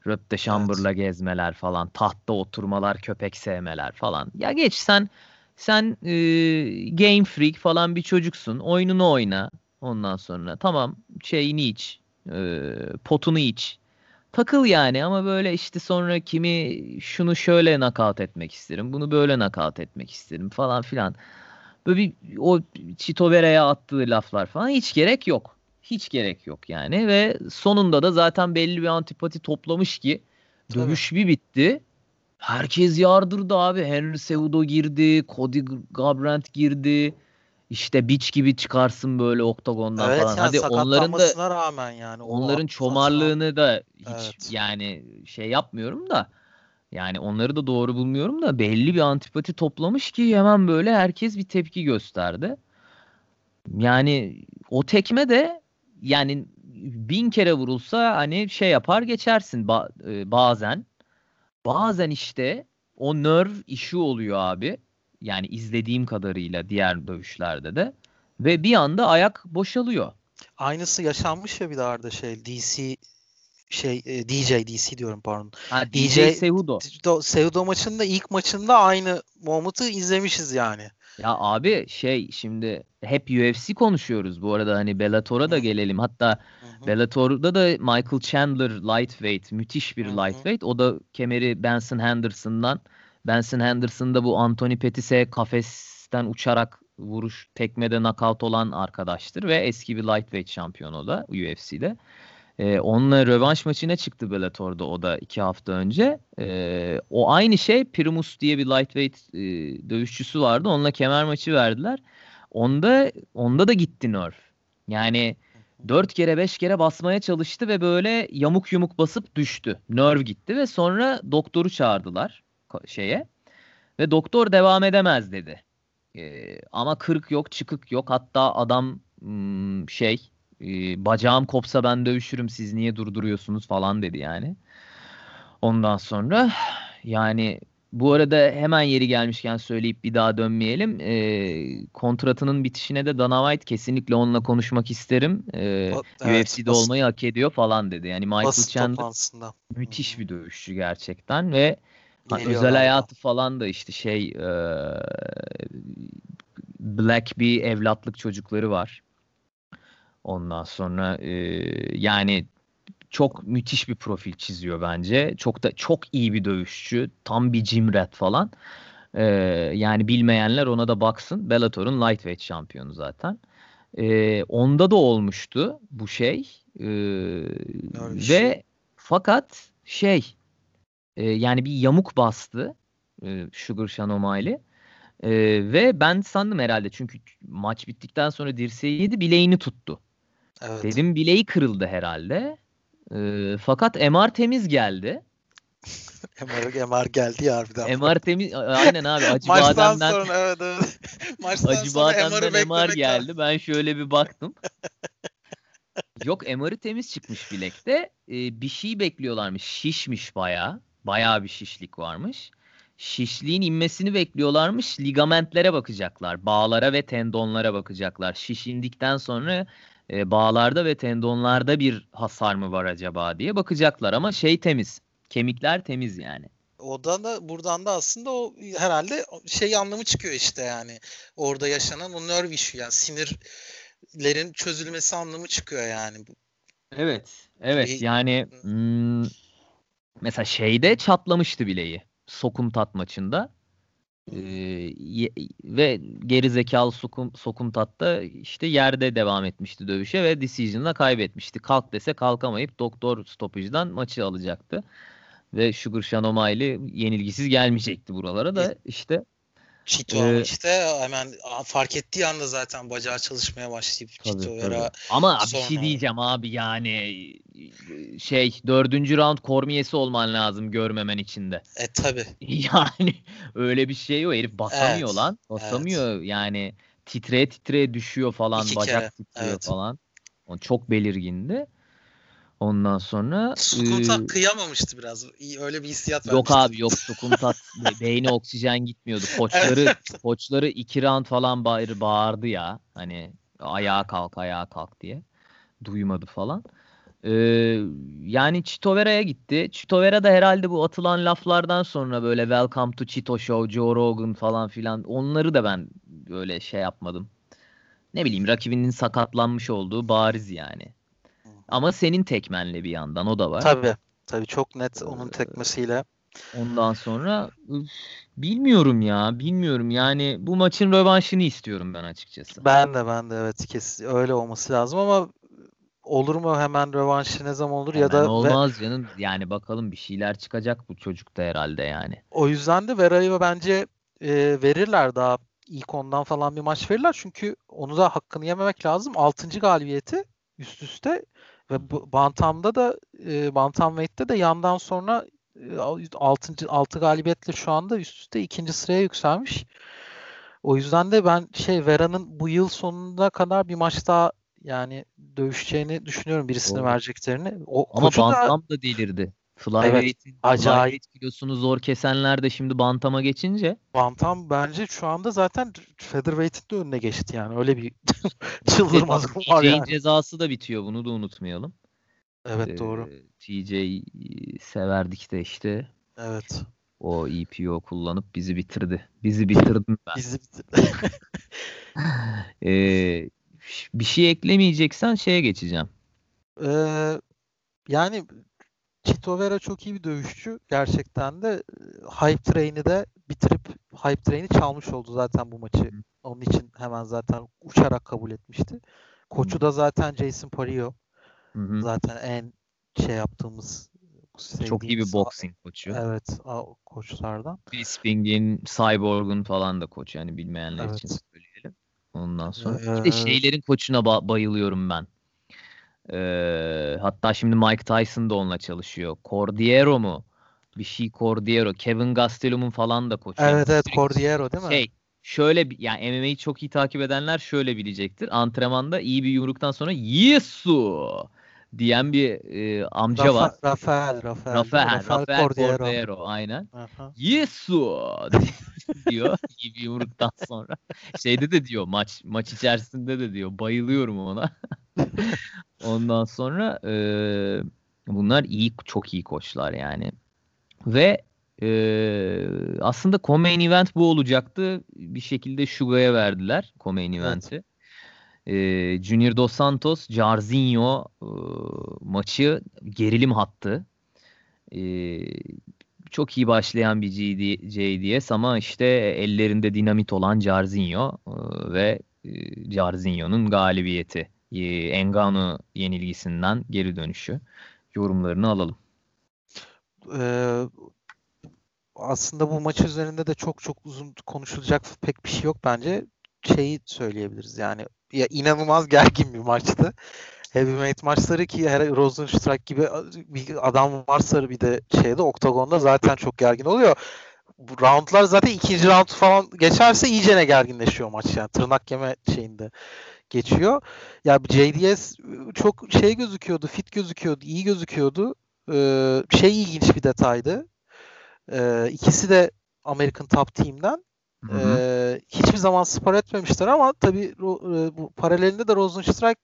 Röpte Chamber'la gezmeler falan. Tahtta oturmalar, köpek sevmeler falan. Ya geç sen sen e, game freak falan bir çocuksun. Oyununu oyna ondan sonra. Tamam şeyini iç. E, potunu iç. Takıl yani ama böyle işte sonra kimi şunu şöyle nakavt etmek isterim. Bunu böyle nakavt etmek isterim falan filan. Böyle bir o Chito Vera'ya attığı laflar falan hiç gerek yok. Hiç gerek yok yani ve sonunda da zaten belli bir antipati toplamış ki dövüş bir bitti. Herkes yardırdı abi. Henry Cejudo girdi, Cody Garbrandt girdi. İşte biç gibi çıkarsın böyle oktagondan Evet falan. yani Hadi onların da rağmen yani. onların çomarlığını da hiç Evet. yani şey yapmıyorum da yani onları da doğru bulmuyorum da belli bir antipati toplamış ki hemen böyle herkes bir tepki gösterdi. Yani o tekme de yani bin kere vurulsa hani şey yapar geçersin ba- e, bazen. Bazen işte o nerve issue oluyor abi. Yani izlediğim kadarıyla diğer dövüşlerde de. Ve bir anda ayak boşalıyor. Aynısı yaşanmış ya bir de Arda şey DC şey e, DJ DC diyorum pardon. Ha, DJ DJ Cejudo. Do- Sevdo maçında ilk maçında aynı Momut'u izlemişiz yani. Ya abi şey şimdi hep UFC konuşuyoruz bu arada hani Bellator'a da Hı. gelelim. Hatta Hı hı. Bellator'da da Michael Chandler lightweight müthiş bir Hı hı. lightweight. O da kemeri Benson Henderson'dan. Benson Henderson da bu Anthony Pettis'e kafesten uçarak vuruş tekmede knockout olan arkadaştır ve eski bir lightweight şampiyonu da UFC'de. Ee, onunla rövanş maçına çıktı Bellator'da o da iki hafta önce. Ee, o aynı şey Primus diye bir lightweight e, dövüşçüsü vardı. Onunla kemer maçı verdiler. Onda onda da gitti nerf. Yani dört kere beş kere basmaya çalıştı ve böyle yamuk yumuk basıp düştü. Nerve gitti ve sonra doktoru çağırdılar şeye. Ve doktor devam edemez dedi. Ee, ama kırık yok, çıkık yok. Hatta adam hmm, şey e, bacağım kopsa ben dövüşürüm siz niye durduruyorsunuz falan dedi yani. Ondan sonra yani bu arada hemen yeri gelmişken söyleyip bir daha dönmeyelim. Ee, kontratının bitişine de Dana White kesinlikle onunla konuşmak isterim. O- evet, UFC'de basın- olmayı hak ediyor falan dedi. Yani Michael Chandler müthiş bir dövüşçü gerçekten ve ha, Geliyor özel hayatı falan da işte şey e, black bir evlatlık çocukları var. Ondan sonra e, yani çok müthiş bir profil çiziyor bence. Çok da çok iyi bir dövüşçü. Tam bir gym rat falan. E, yani bilmeyenler ona da baksın. Bellator'un lightweight şampiyonu zaten. E, onda da olmuştu bu şey. E, ve fakat şey e, yani bir yamuk bastı e, Sugar Sean O'Malley. E, ve ben sandım herhalde çünkü maç bittikten sonra dirseği yedi bileğini tuttu. Evet. Dedim bileği kırıldı herhalde. E, fakat MR temiz geldi. <laughs> MR, MR geldi ya harbiden. MR temiz aynen abi <laughs> acı Maçtan bademden sonra evet evet. <laughs> Maçtan acı sonra bademden MR geldi. Ben şöyle bir baktım. Yok MR'ı temiz çıkmış bilekte. Ee, bir şey bekliyorlarmış. Şişmiş bayağı. Bayağı bir şişlik varmış. Şişliğin inmesini bekliyorlarmış. Ligamentlere bakacaklar. Bağlara ve tendonlara bakacaklar. Şişindikten sonra e, bağlarda ve tendonlarda bir hasar mı var acaba diye bakacaklar ama şey temiz. Kemikler temiz yani. Oda da buradan da aslında o herhalde şey anlamı çıkıyor işte yani. Orada yaşanan o nerve issue yani sinirlerin çözülmesi anlamı çıkıyor yani. Evet. Evet Şey- yani hmm, mesela şeyde çatlamıştı bileği. Sokumtat maçında. Ee, ve geri zekalı sokum, Sokumtat da işte yerde devam etmişti dövüşe ve decision'la kaybetmişti. Kalk dese kalkamayıp doktor stopage'dan maçı alacaktı. Ve Sugar Sean O'Malley yenilgisiz gelmeyecekti buralara da işte Ama Ee, işte hemen fark ettiği anda zaten bacağı çalışmaya başlayıp. Vera Ama bir sonra- şey diyeceğim abi yani şey dördüncü round kormiyesi olman lazım görmemen içinde. e tabi <laughs> Yani öyle bir şey yok. Herif basamıyor Evet, lan. Basamıyor yani titreye titreye düşüyor falan. İki bacak kere, titriyor evet. falan. O çok belirgindi. Ondan sonra Sukunta e, kıyamamıştı biraz. İyi, öyle bir hissiyat yok vermişti. abi yok Sukumtat be- <laughs> beyni oksijen gitmiyordu. Koçları koçları iki round falan bağır, bağırdı ya. Hani ayağa kalk ayağa kalk diye. Duymadı falan. Ee, yani Chito Vera'ya gitti. Chito Vera da herhalde bu atılan laflardan sonra böyle Welcome to Chito Show, Joe Rogan falan filan onları da ben böyle şey yapmadım. Ne bileyim rakibinin sakatlanmış olduğu bariz yani. Ama senin tekmenle bir yandan o da var. Tabii. Tabii çok net onun tekmesiyle. Ondan sonra bilmiyorum ya bilmiyorum yani bu maçın rövanşını istiyorum ben açıkçası. Ben de ben de evet kesin öyle olması lazım ama olur mu hemen rövanşı ne zaman olur Hemen ya da olmaz canım yani bakalım bir şeyler çıkacak bu çocukta herhalde yani. o yüzden de Vera'yı bence e, verirler daha ilk ondan falan bir maç verirler çünkü onu da hakkını yememek lazım. 6. galibiyeti üst üste ve bu Bantam'da da e, Bantamweight'te de yandan sonra 6. 6 galibiyetle şu anda üst üste ikinci sıraya yükselmiş. O yüzden de ben şey Vera'nın bu yıl sonuna kadar bir maç daha yani dövüşeceğini düşünüyorum birisini Doğru. vereceklerini. O Ama koçu da Bantam da delirdi. Flyweight'in acayip. flyweight kilosunu zor kesenler de şimdi Bantam'a geçince Bantam bence şu anda zaten Featherweight'in de önüne geçti yani. Öyle bir <laughs> çıldırmazlık var yani. cezası da bitiyor bunu da unutmayalım. Evet doğru. Ee, TJ severdik de işte Evet. o EPO kullanıp bizi bitirdi. Bizi bitirdim ben. Bizi <laughs> <laughs> Ee, bir şey eklemeyeceksen şeye geçeceğim. Ee, yani Chito Vera çok iyi bir dövüşçü. Gerçekten de Hype Train'i de bitirip Hype Train'i çalmış oldu zaten bu maçı. Onun için hemen zaten uçarak kabul etmişti. Koçu da zaten Jason. Hı hı. Zaten en şey yaptığımız Çok iyi bir boxing koçu. Evet, koçlardan. Bisping'in, Cyborg'un falan da koçu yani bilmeyenler için Evet. söyleyelim. Ondan sonra bir de Ee, şeylerin koçuna ba- bayılıyorum ben. Ee, hatta şimdi Mike Tyson da onunla çalışıyor. Cordiero mu? Bir şey Cordiero. Kevin Gastelum'un falan da koçu. Evet evet Cordiero değil mi? Şey, şöyle yani MMA'yi çok iyi takip edenler şöyle bilecektir. Antrenmanda iyi bir yumruktan sonra Yesu diyen bir e, amca Rafa- var. Rafael, Rafael. mi? Rafael, Rafael Cordiero. Cordiero aynen. Aha. Yesu <laughs> diyor iyi bir yumruktan sonra. Şeyde de diyor maç maç içerisinde de diyor bayılıyorum ona. <laughs> Ondan sonra e, bunlar iyi çok iyi koçlar yani. Ve e, aslında co-main event bu olacaktı. Bir şekilde Shuga'ya verdiler co-main Evet. Event'i. E, Junior Dos Santos, Jarzinho e, maçı gerilim hattı. E, çok iyi başlayan bir GD, JDS ama işte ellerinde dinamit olan Jarzinho e, ve e, Jarzinho'nun galibiyeti. E, Engano yenilgisinden geri dönüşü. Yorumlarını alalım. Ee, aslında bu maç üzerinde de çok çok uzun konuşulacak pek bir şey yok bence. Şeyi söyleyebiliriz yani ya inanılmaz gergin bir maçtı. Heavyweight maçları ki her Rosenstrike gibi bir adam varsa bir de şeyde oktagonda zaten çok gergin oluyor. Bu roundlar zaten ikinci round falan geçerse iyicene gerginleşiyor maç yani tırnak yeme şeyinde geçiyor. Ya JDS çok şey gözüküyordu, fit gözüküyordu, iyi gözüküyordu. Ee, şey ilginç bir detaydı. Ee, ikisi de American Top Team'den. Hı hiçbir zaman spar etmemişler ama tabii e, bu paralelinde de Rosenstrike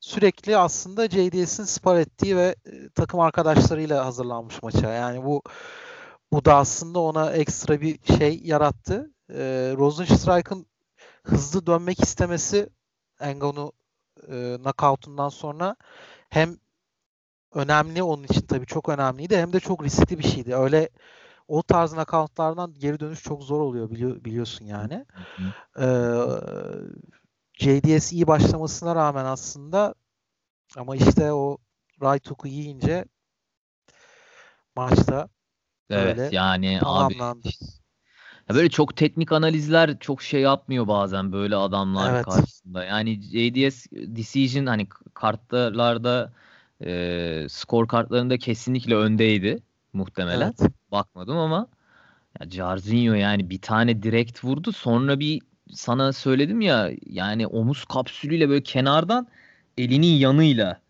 sürekli aslında JDS'in spar ettiği ve e, takım arkadaşlarıyla hazırlanmış maça. Yani bu bu da aslında ona ekstra bir şey yarattı. Ee, Rosenstrike'ın hızlı dönmek istemesi Engano e, knockout'undan sonra hem önemli onun için tabii çok önemliydi hem de çok riskli bir şeydi. Öyle o tarz knockout'lardan geri dönüş çok zor oluyor biliyor, biliyorsun yani. Ee, JDS iyi başlamasına rağmen aslında ama işte o right hook'u yiyince maçta Evet Öyle yani abi. Ya böyle çok teknik analizler çok şey yapmıyor bazen böyle adamlar Evet. karşısında. Yani JDS decision hani kartlarda e, skor kartlarında kesinlikle öndeydi muhtemelen. Evet. Bakmadım ama ya Jarzinho yani bir tane direkt vurdu. Sonra bir sana söyledim ya yani omuz kapsülüyle böyle kenardan elinin yanıyla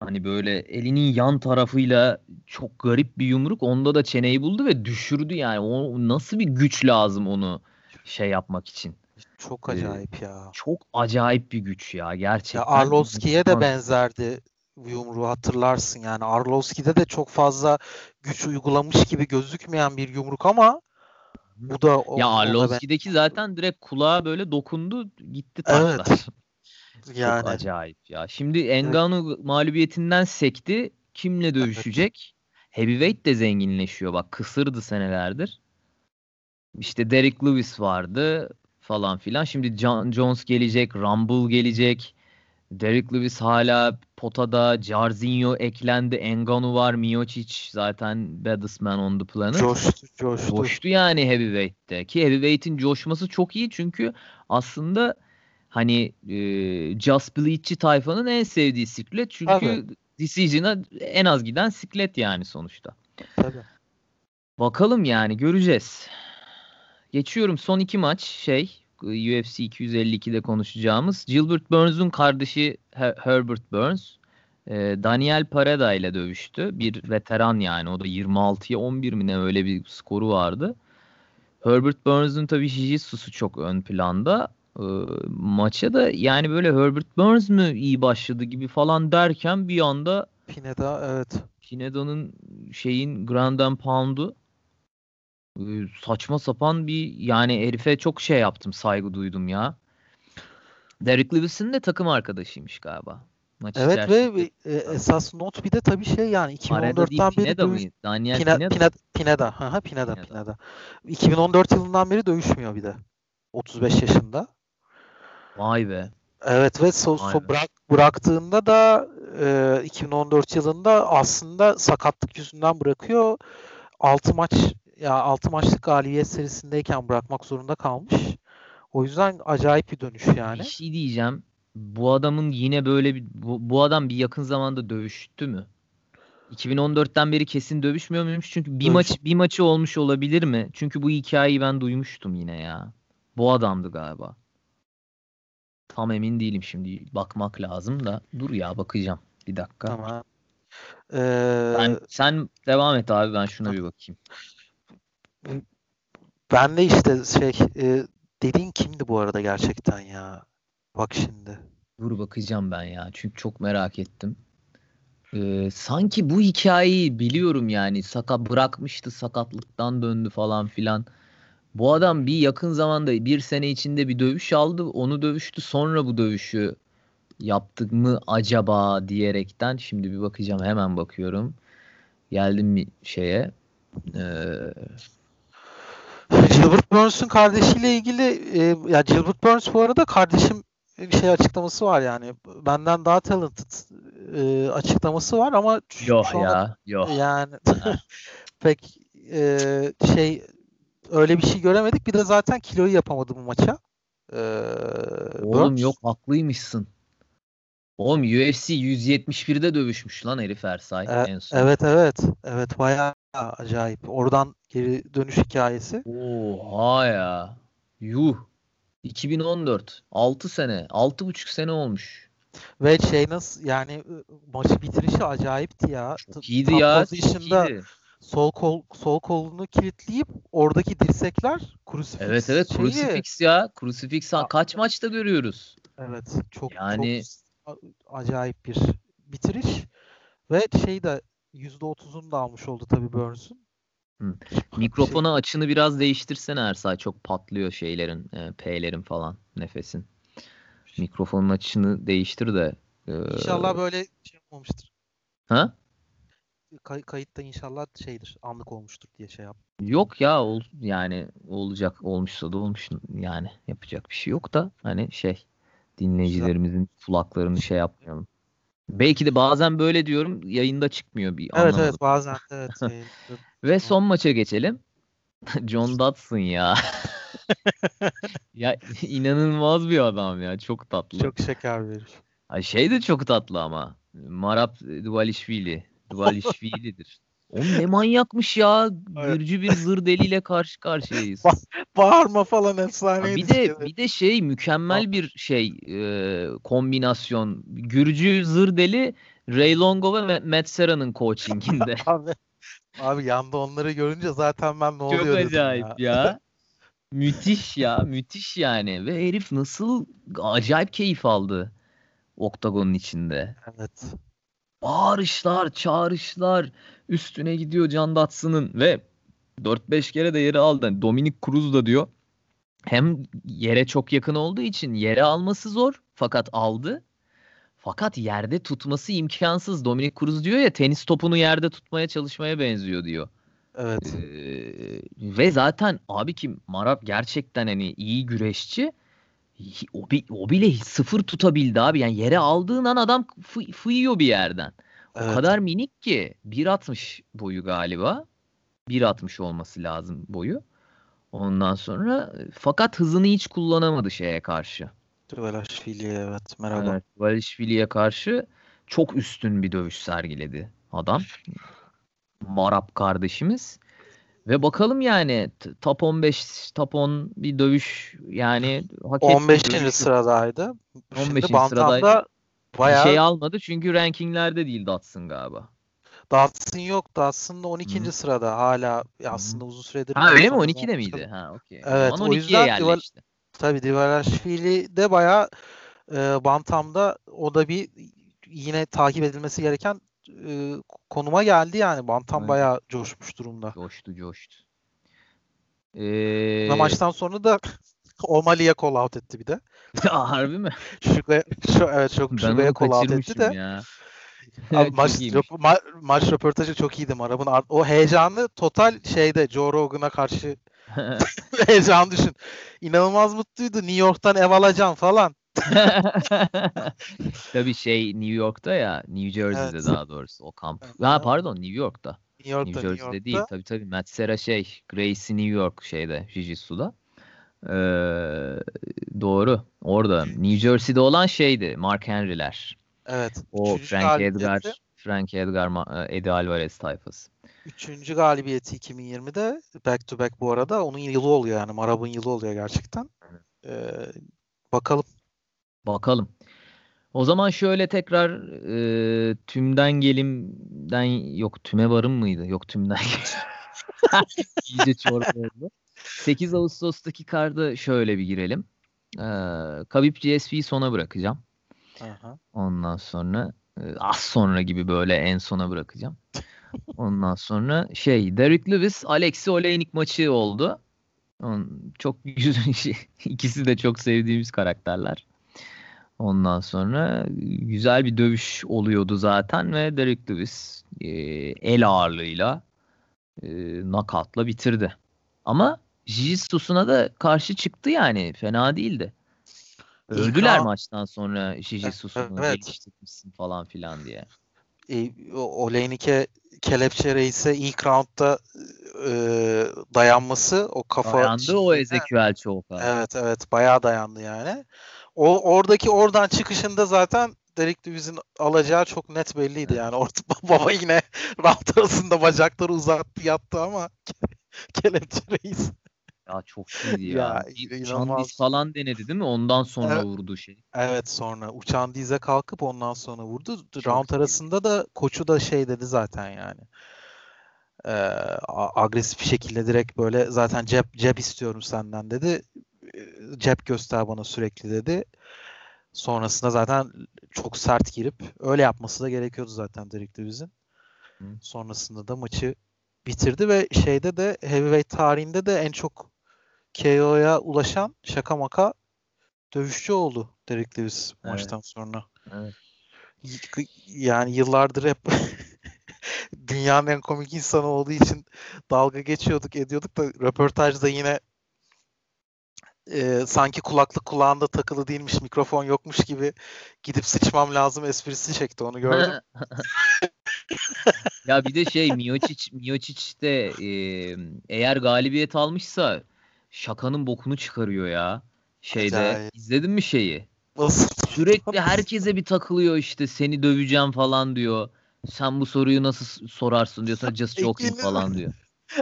hani böyle elinin yan tarafıyla çok garip bir yumruk onda da çeneyi buldu ve düşürdü yani. O nasıl bir güç lazım onu şey yapmak için. Çok Ee, acayip ya. Çok acayip bir güç ya gerçekten. Ya Arlovski'ye de benzerdi yumruğu hatırlarsın yani Arlovski'de de çok fazla güç uygulamış gibi gözükmeyen bir yumruk ama bu da ya Arlovski'deki ben... zaten direkt kulağa böyle dokundu gitti taşlar. Evet. <laughs> Yani. Çok acayip ya. Şimdi Engano evet. mağlubiyetinden sekti. Kimle dövüşecek? Evet. Heavyweight de zenginleşiyor. Bak kısırdı senelerdir. İşte Derek Lewis vardı falan filan. Şimdi John Jones gelecek, Rumble gelecek. Derek Lewis hala potada. Jarzinho eklendi. Engano var. Miocic zaten baddest man on the planet. Coştu, coştu. Coştu yani heavyweight'te. Ki heavyweight'in coşması çok iyi çünkü aslında hani e, Just Bleach'çi tayfanın en sevdiği siklet. Çünkü Tabii. Decision'a en az giden siklet yani sonuçta. Tabii. Bakalım yani göreceğiz. Geçiyorum son iki maç şey UFC 252'de konuşacağımız Gilbert Burns'un kardeşi Her- Herbert Burns e, Daniel Pareda ile dövüştü. Bir veteran yani o da 26'ya 11 mi ne öyle bir skoru vardı. Herbert Burns'un tabii jiu-jitsu'su çok ön planda. E, maça da yani böyle Herbert Burns mü iyi başladı gibi falan derken bir anda Pineda evet. Pineda'nın şeyin Grand and Pound'u saçma sapan bir yani herife çok şey yaptım saygı duydum ya. Derek Lewis'in de takım arkadaşıymış galiba. Maç evet ve e, esas not bir de tabii şey yani 2014'ten beri Pineda dövüş... Daniel Pine, Pineda. Pineda. Pineda. Ha, Pineda, Pineda. Pineda. 2014 yılından beri dövüşmüyor bir de. 35 yaşında. Vay be. Evet ve so, so bırak, bıraktığında da e, 2014 yılında aslında sakatlık yüzünden bırakıyor. 6 maç ya 6 maçlık galibiyet serisindeyken bırakmak zorunda kalmış. O yüzden acayip bir dönüş yani. Bir şey diyeceğim. Bu adamın yine böyle bir bu, bu adam bir yakın zamanda dövüştü mü? 2014'ten beri kesin dövüşmüyor muymuş? Çünkü bir Dövüş. maç bir maçı olmuş olabilir mi? Çünkü bu hikayeyi ben duymuştum yine ya. Bu adamdı galiba. Tam emin değilim şimdi. Bakmak lazım da. Dur ya bakacağım. Bir dakika. Tamam. Ee... Ben, sen devam et abi ben şuna bir bakayım. Ben de işte şey e, dediğin kimdi bu arada gerçekten ya? Bak şimdi. Dur bakacağım ben ya. Çünkü çok merak ettim. Ee, sanki bu hikayeyi biliyorum yani. Sakat bırakmıştı sakatlıktan döndü falan filan. Bu adam bir yakın zamanda bir sene içinde bir dövüş aldı. Onu dövüştü sonra bu dövüşü yaptık mı acaba diyerekten şimdi bir bakacağım hemen bakıyorum. Geldim şeye. Ee, Gilbert Burns'un kardeşiyle ilgili e, ya Gilbert Burns bu arada kardeşim bir şey açıklaması var yani. Benden daha talented e, açıklaması var ama yok ya, yok. Yani <laughs> pek e, şey öyle bir şey göremedik. Bir de zaten kiloyu yapamadı bu maça. E, Oğlum Burns. yok haklıymışsın. Oğlum UFC 171'de dövüşmüş lan herif Ersay e, en son. Evet evet. Evet bayağı acayip. Oradan geri dönüş hikayesi. Oha ya. Yuh. 2014. 6 sene. 6,5 sene olmuş. Ve şey nasıl yani maçı bitirişi acayipti ya. Çok iyiydi ya. Iyiydi. Sol kol sol kolunu kilitleyip oradaki dirsekler crucifix. Evet evet şeyi... crucifix ya. Crucifix kaç maçta görüyoruz. Evet. Çok yani çok acayip bir bitiriş ve şey de %30'unu da almış oldu tabii Burns'un. Mikrofona şey... açını biraz değiştirsene Ersay. Çok patlıyor şeylerin, e, P'lerin falan nefesin. Mikrofonun açını değiştir de. E... İnşallah böyle şey olmamıştır. Ha? Kay- kayıtta inşallah şeydir, anlık olmuştur diye şey yap. Yok ya ol, yani olacak olmuşsa da olmuş yani yapacak bir şey yok da hani şey dinleyicilerimizin kulaklarını şey yapmayalım. Belki de bazen böyle diyorum yayında çıkmıyor bir Evet anlamadım. evet bazen evet. <laughs> Ve son maça geçelim. <laughs> John Dodson ya. <laughs> ya inanılmaz bir adam ya. Çok tatlı. Çok şeker verir. Ay şey de çok tatlı ama. Marap Duvalishvili. Duvalishvili'dir. O ne manyakmış ya. Gürcü bir zır deliyle karşı karşıyayız. Ba- bağırma falan efsane. Bir de bir de şey mükemmel bir şey e, kombinasyon. Gürcü zır deli Ray Longo ve Matt Serra'nın coachinginde. <laughs> abi, abi yanda onları görünce zaten ben ne oluyor Çok acayip ya. ya. müthiş ya müthiş yani ve herif nasıl acayip keyif aldı oktagonun içinde. Evet. Bağırışlar, çağrışlar üstüne gidiyor Can Datsın'ın ve 4-5 kere de yere aldı. Yani Dominic Cruz da diyor hem yere çok yakın olduğu için yere alması zor fakat aldı. Fakat yerde tutması imkansız. Dominic Cruz diyor ya tenis topunu yerde tutmaya çalışmaya benziyor diyor. Evet. Ee, ve zaten abi ki Marab gerçekten hani iyi güreşçi. O, bi, o bile sıfır tutabildi abi. Yani yere aldığın an adam fı, fıyıyor bir yerden. Evet. O kadar minik ki 1.60 boyu galiba. 1.60 olması lazım boyu. Ondan sonra fakat hızını hiç kullanamadı şeye karşı. Dvalishvili'ye evet merhaba. Evet, Dvalishvili'ye karşı çok üstün bir dövüş sergiledi adam. Marap kardeşimiz. Ve bakalım yani top 15 top 10 bir dövüş yani hak 15. Dövüş. sıradaydı. 15. sırada bayağı... bir şey almadı çünkü rankinglerde değil Datsun galiba. Datsun yok. Datsun da 12. Hı. sırada hala aslında uzun süredir. Ha öyle mi? 12'de miydi? Ha okey. Evet o, o yüzden yerleşti. Tabii Divarashvili de bayağı e, Bantam'da o da bir yine takip edilmesi gereken e, konuma geldi yani. Bantam evet. bayağı coşmuş durumda. Coştu coştu. Ee... maçtan sonra da <laughs> O'Malley'e call out etti bir de. <laughs> Harbi mi? Şuga'ya, şu, evet çok Şuga'ya call out etti de. Ya. <laughs> Abi maç, ma- maç röportajı çok iyiydi Marab'ın. O heyecanı total şeyde Joe Rogan'a karşı heyecan düşün. İnanılmaz mutluydu. New York'tan ev alacağım falan. <laughs> Tabii şey New York'ta ya New Jersey'de evet. daha doğrusu o kamp. Evet. Ha pardon New York'ta. New, York'ta, New Jersey'de New değil tabii tabii Matt Serra şey Gracie New York şeyde Jiu-Jitsu'da. Ee, doğru. Orada New Jersey'de olan şeydi Mark Henry'ler. Evet. O Frank Edgar, Frank Edgar, Eddie Alvarez tayfası. Üçüncü galibiyeti 2020'de back to back bu arada. Onun yılı oluyor yani. Marab'ın yılı oluyor gerçekten. Ee, bakalım. Bakalım. O zaman şöyle tekrar e, tümden gelimden yok tüme varım mıydı? Yok tümden <laughs> İyice çorba oldu. 8 Ağustos'taki karda şöyle bir girelim. Ee, Khabib GSP'yi sona bırakacağım. Aha. Ondan sonra az sonra gibi böyle en sona bırakacağım. Ondan sonra şey Derek Lewis Alexi Oleinik maçı oldu. Çok güzel şey. <laughs> İkisi de çok sevdiğimiz karakterler. Ondan sonra güzel bir dövüş oluyordu zaten ve Derek Lewis e, el ağırlığıyla e, nakatla bitirdi. Ama Jiu-Jitsu'suna da karşı çıktı yani. Fena değildi. Övdüler İlk maçtan sonra <laughs> Jiu-Jitsu'sunu evet. geliştirmişsin falan filan diye. E, Oleynik'e kelepçe reise ilk roundda e, dayanması o kafa dayandı o Ezekiel çok Evet evet bayağı dayandı yani. O oradaki oradan çıkışında zaten Derek Lewis'in alacağı çok net belliydi yani. Orta <laughs> baba yine round arasında bacakları uzattı yattı ama <laughs> kelepçe reis. Ya çok iyiydi ya. ya uçan diz falan denedi değil mi? Ondan sonra evet. vurdu şey. Evet sonra uçan dize kalkıp ondan sonra vurdu. Çok Round iyi. arasında da koçu da şey dedi zaten yani. Ee, agresif bir şekilde direkt böyle zaten cep cep istiyorum senden dedi. Cep göster bana sürekli dedi. Sonrasında zaten çok sert girip öyle yapması da gerekiyordu zaten Derek Lewis'in. Sonrasında da maçı bitirdi ve şeyde de heavyweight tarihinde de en çok KO'ya ulaşan şaka maka dövüşçü oldu Derek Lewis evet. maçtan sonra. Evet. Yani yıllardır hep <laughs> dünyanın en komik insanı olduğu için dalga geçiyorduk ediyorduk da röportajda yine e, sanki kulaklık kulağında takılı değilmiş mikrofon yokmuş gibi gidip sıçmam lazım esprisi çekti onu gördüm. <laughs> ya bir de şey Miocic Miocic de e, eğer galibiyet almışsa şakanın bokunu çıkarıyor ya. Şeyde Acayip. izledin mi şeyi? Nasıl? Sürekli herkese bir takılıyor işte seni döveceğim falan diyor. Sen bu soruyu nasıl sorarsın diyor. Sonra just joking falan diyor.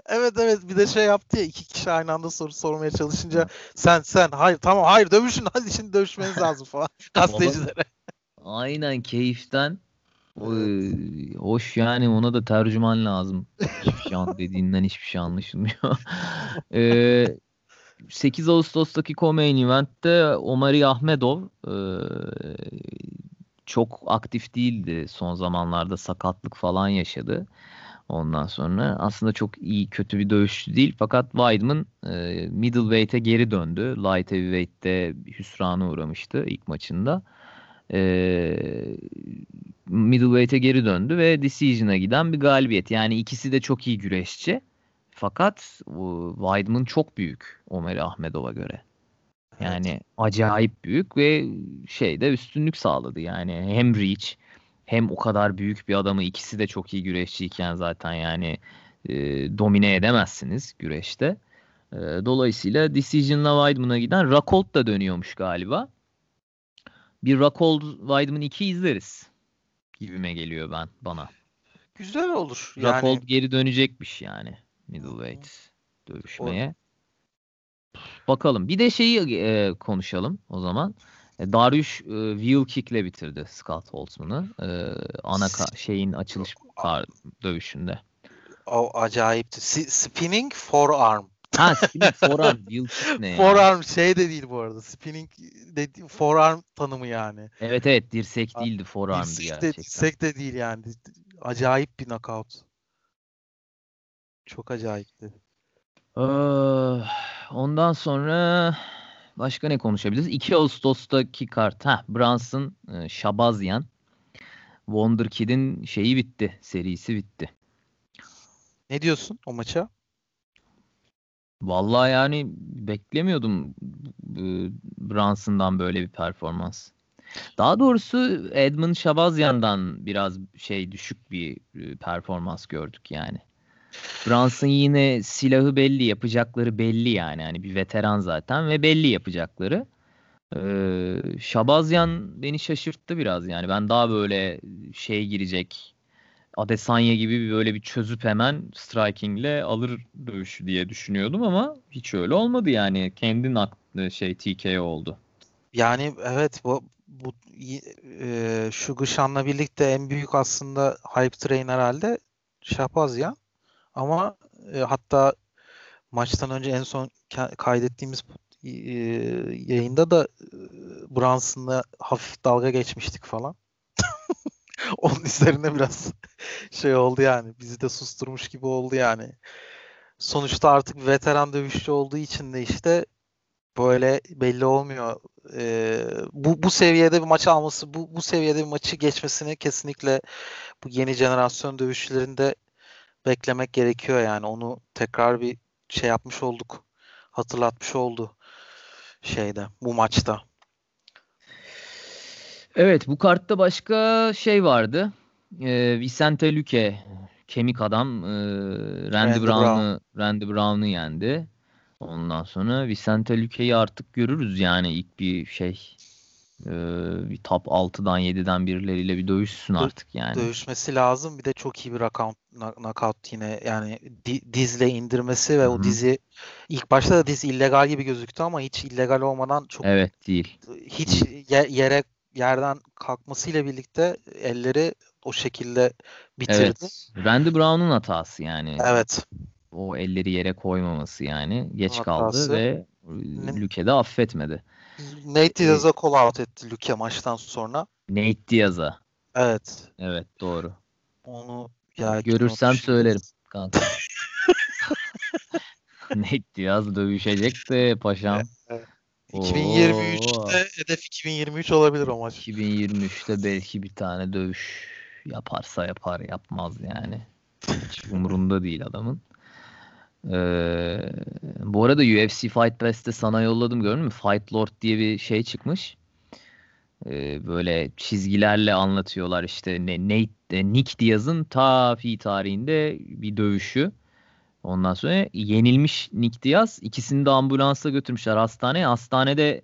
Evet evet bir de şey yaptı ya iki kişi aynı anda soru sormaya çalışınca sen sen hayır tamam hayır dövüşün hadi şimdi dövüşmeniz lazım falan <laughs> gazetecilere. Aynen keyiften. Oy, hoş yani ona da tercüman lazım. Hiçbir şey dediğinden hiçbir şey anlaşılmıyor. <laughs> ee, 8 Ağustos'taki co-main event'te Omari Ahmedov e, çok aktif değildi son zamanlarda sakatlık falan yaşadı. Ondan sonra aslında çok iyi kötü bir dövüşçü değil fakat Weidman e, middleweight'e geri döndü. Light heavyweight'te hüsrana uğramıştı ilk maçında. E, middleweight'e geri döndü ve decision'a giden bir galibiyet. Yani ikisi de çok iyi güreşçi. Fakat Weidman çok büyük Omer Ahmedov'a göre. Yani evet. acayip büyük ve şeyde üstünlük sağladı. Yani hem reach hem o kadar büyük bir adamı ikisi de çok iyi güreşçiyken zaten yani e, domine edemezsiniz güreşte. E, dolayısıyla Decision'la Weidman'a giden Rakolt da dönüyormuş galiba. Bir Rakolt Weidman 2 izleriz gibime geliyor ben bana. Güzel olur. Yani... Rakolt geri dönecekmiş yani middleweight dövüşmeye. O... Bakalım. Bir de şeyi e, konuşalım o zaman. E, Darius e, wheel kick'le bitirdi Scott Holtzman'ı. E, ana şeyin açılış kar- dövüşünde. O acayipti. S- spinning forearm. Ha spinning forearm. Wheel kick <laughs> ne Forearm şey de değil bu arada. Spinning de forearm tanımı yani. Evet evet dirsek değildi forearm'dı dirsek gerçekten. De, dirsek de değil yani. Acayip bir knockout. Çok acayipti. Ee, ondan sonra Başka ne konuşabiliriz? 2 Ağustos'taki kart. Ha, Brunson, e, Şabazyan. Wonder Kid'in şeyi bitti. Serisi bitti. Ne diyorsun o maça? Vallahi yani beklemiyordum e, Brunson'dan böyle bir performans. Daha doğrusu Edmund Şabazyan'dan biraz şey düşük bir e, performans gördük yani. Brunson yine silahı belli, yapacakları belli yani. Hani bir veteran zaten ve belli yapacakları. Ee, Şabazyan beni şaşırttı biraz yani. Ben daha böyle şey girecek Adesanya gibi böyle bir çözüp hemen strikingle alır dövüşü diye düşünüyordum ama hiç öyle olmadı yani. Kendin aklı şey TKO oldu. Yani evet bu bu e, şu Gışan'la birlikte en büyük aslında hype train herhalde Şapazyan. Ama e, hatta maçtan önce en son kaydettiğimiz e, yayında da e, Brunson'la hafif dalga geçmiştik falan. <laughs> Onun üzerine biraz şey oldu yani. Bizi de susturmuş gibi oldu yani. Sonuçta artık veteran dövüşçü olduğu için de işte böyle belli olmuyor. Ee, bu bu seviyede bir maç alması, bu bu seviyede bir maçı geçmesini kesinlikle bu yeni jenerasyon dövüşçülerinde beklemek gerekiyor yani. Onu tekrar bir şey yapmış olduk. Hatırlatmış oldu şeyde bu maçta. Evet bu kartta başka şey vardı. Ee, Vicente Luque kemik adam e, Randy, Randy Brown'u Brown. Randy Brown'u yendi. Ondan sonra Vicente Luque'yi artık görürüz yani ilk bir şey e, bir top 6'dan 7'den birileriyle bir dövüşsün artık yani. Dövüşmesi lazım. Bir de çok iyi bir knockout, knockout yine yani dizle indirmesi ve Hı-hı. o dizi ilk başta da diz illegal gibi gözüktü ama hiç illegal olmadan çok Evet değil. Hiç değil. yere yerden kalkmasıyla birlikte elleri o şekilde bitirdi. Evet. Randy Brown'un hatası yani. Evet. O elleri yere koymaması yani. Geç kaldı ve Luke de affetmedi. Nate Diaz'a call out etti Luke maçtan sonra. Nate Diaz'a. Evet. Evet doğru. Onu ya görürsem söylerim kanka. <laughs> <laughs> Nate Diaz dövüşecek de paşam. Evet. 2023'te hedef 2023 olabilir o maç. 2023'te belki bir tane dövüş yaparsa yapar yapmaz yani. Hiç umurunda değil adamın. Ee, bu arada UFC Fight Pass'te sana yolladım gördün mü? Fight Lord diye bir şey çıkmış. Ee, böyle çizgilerle anlatıyorlar işte ne, Nate, e, Nick Diaz'ın ta fi tarihinde bir dövüşü. Ondan sonra yenilmiş Nick Diaz. ikisini de ambulansa götürmüşler hastaneye. Hastanede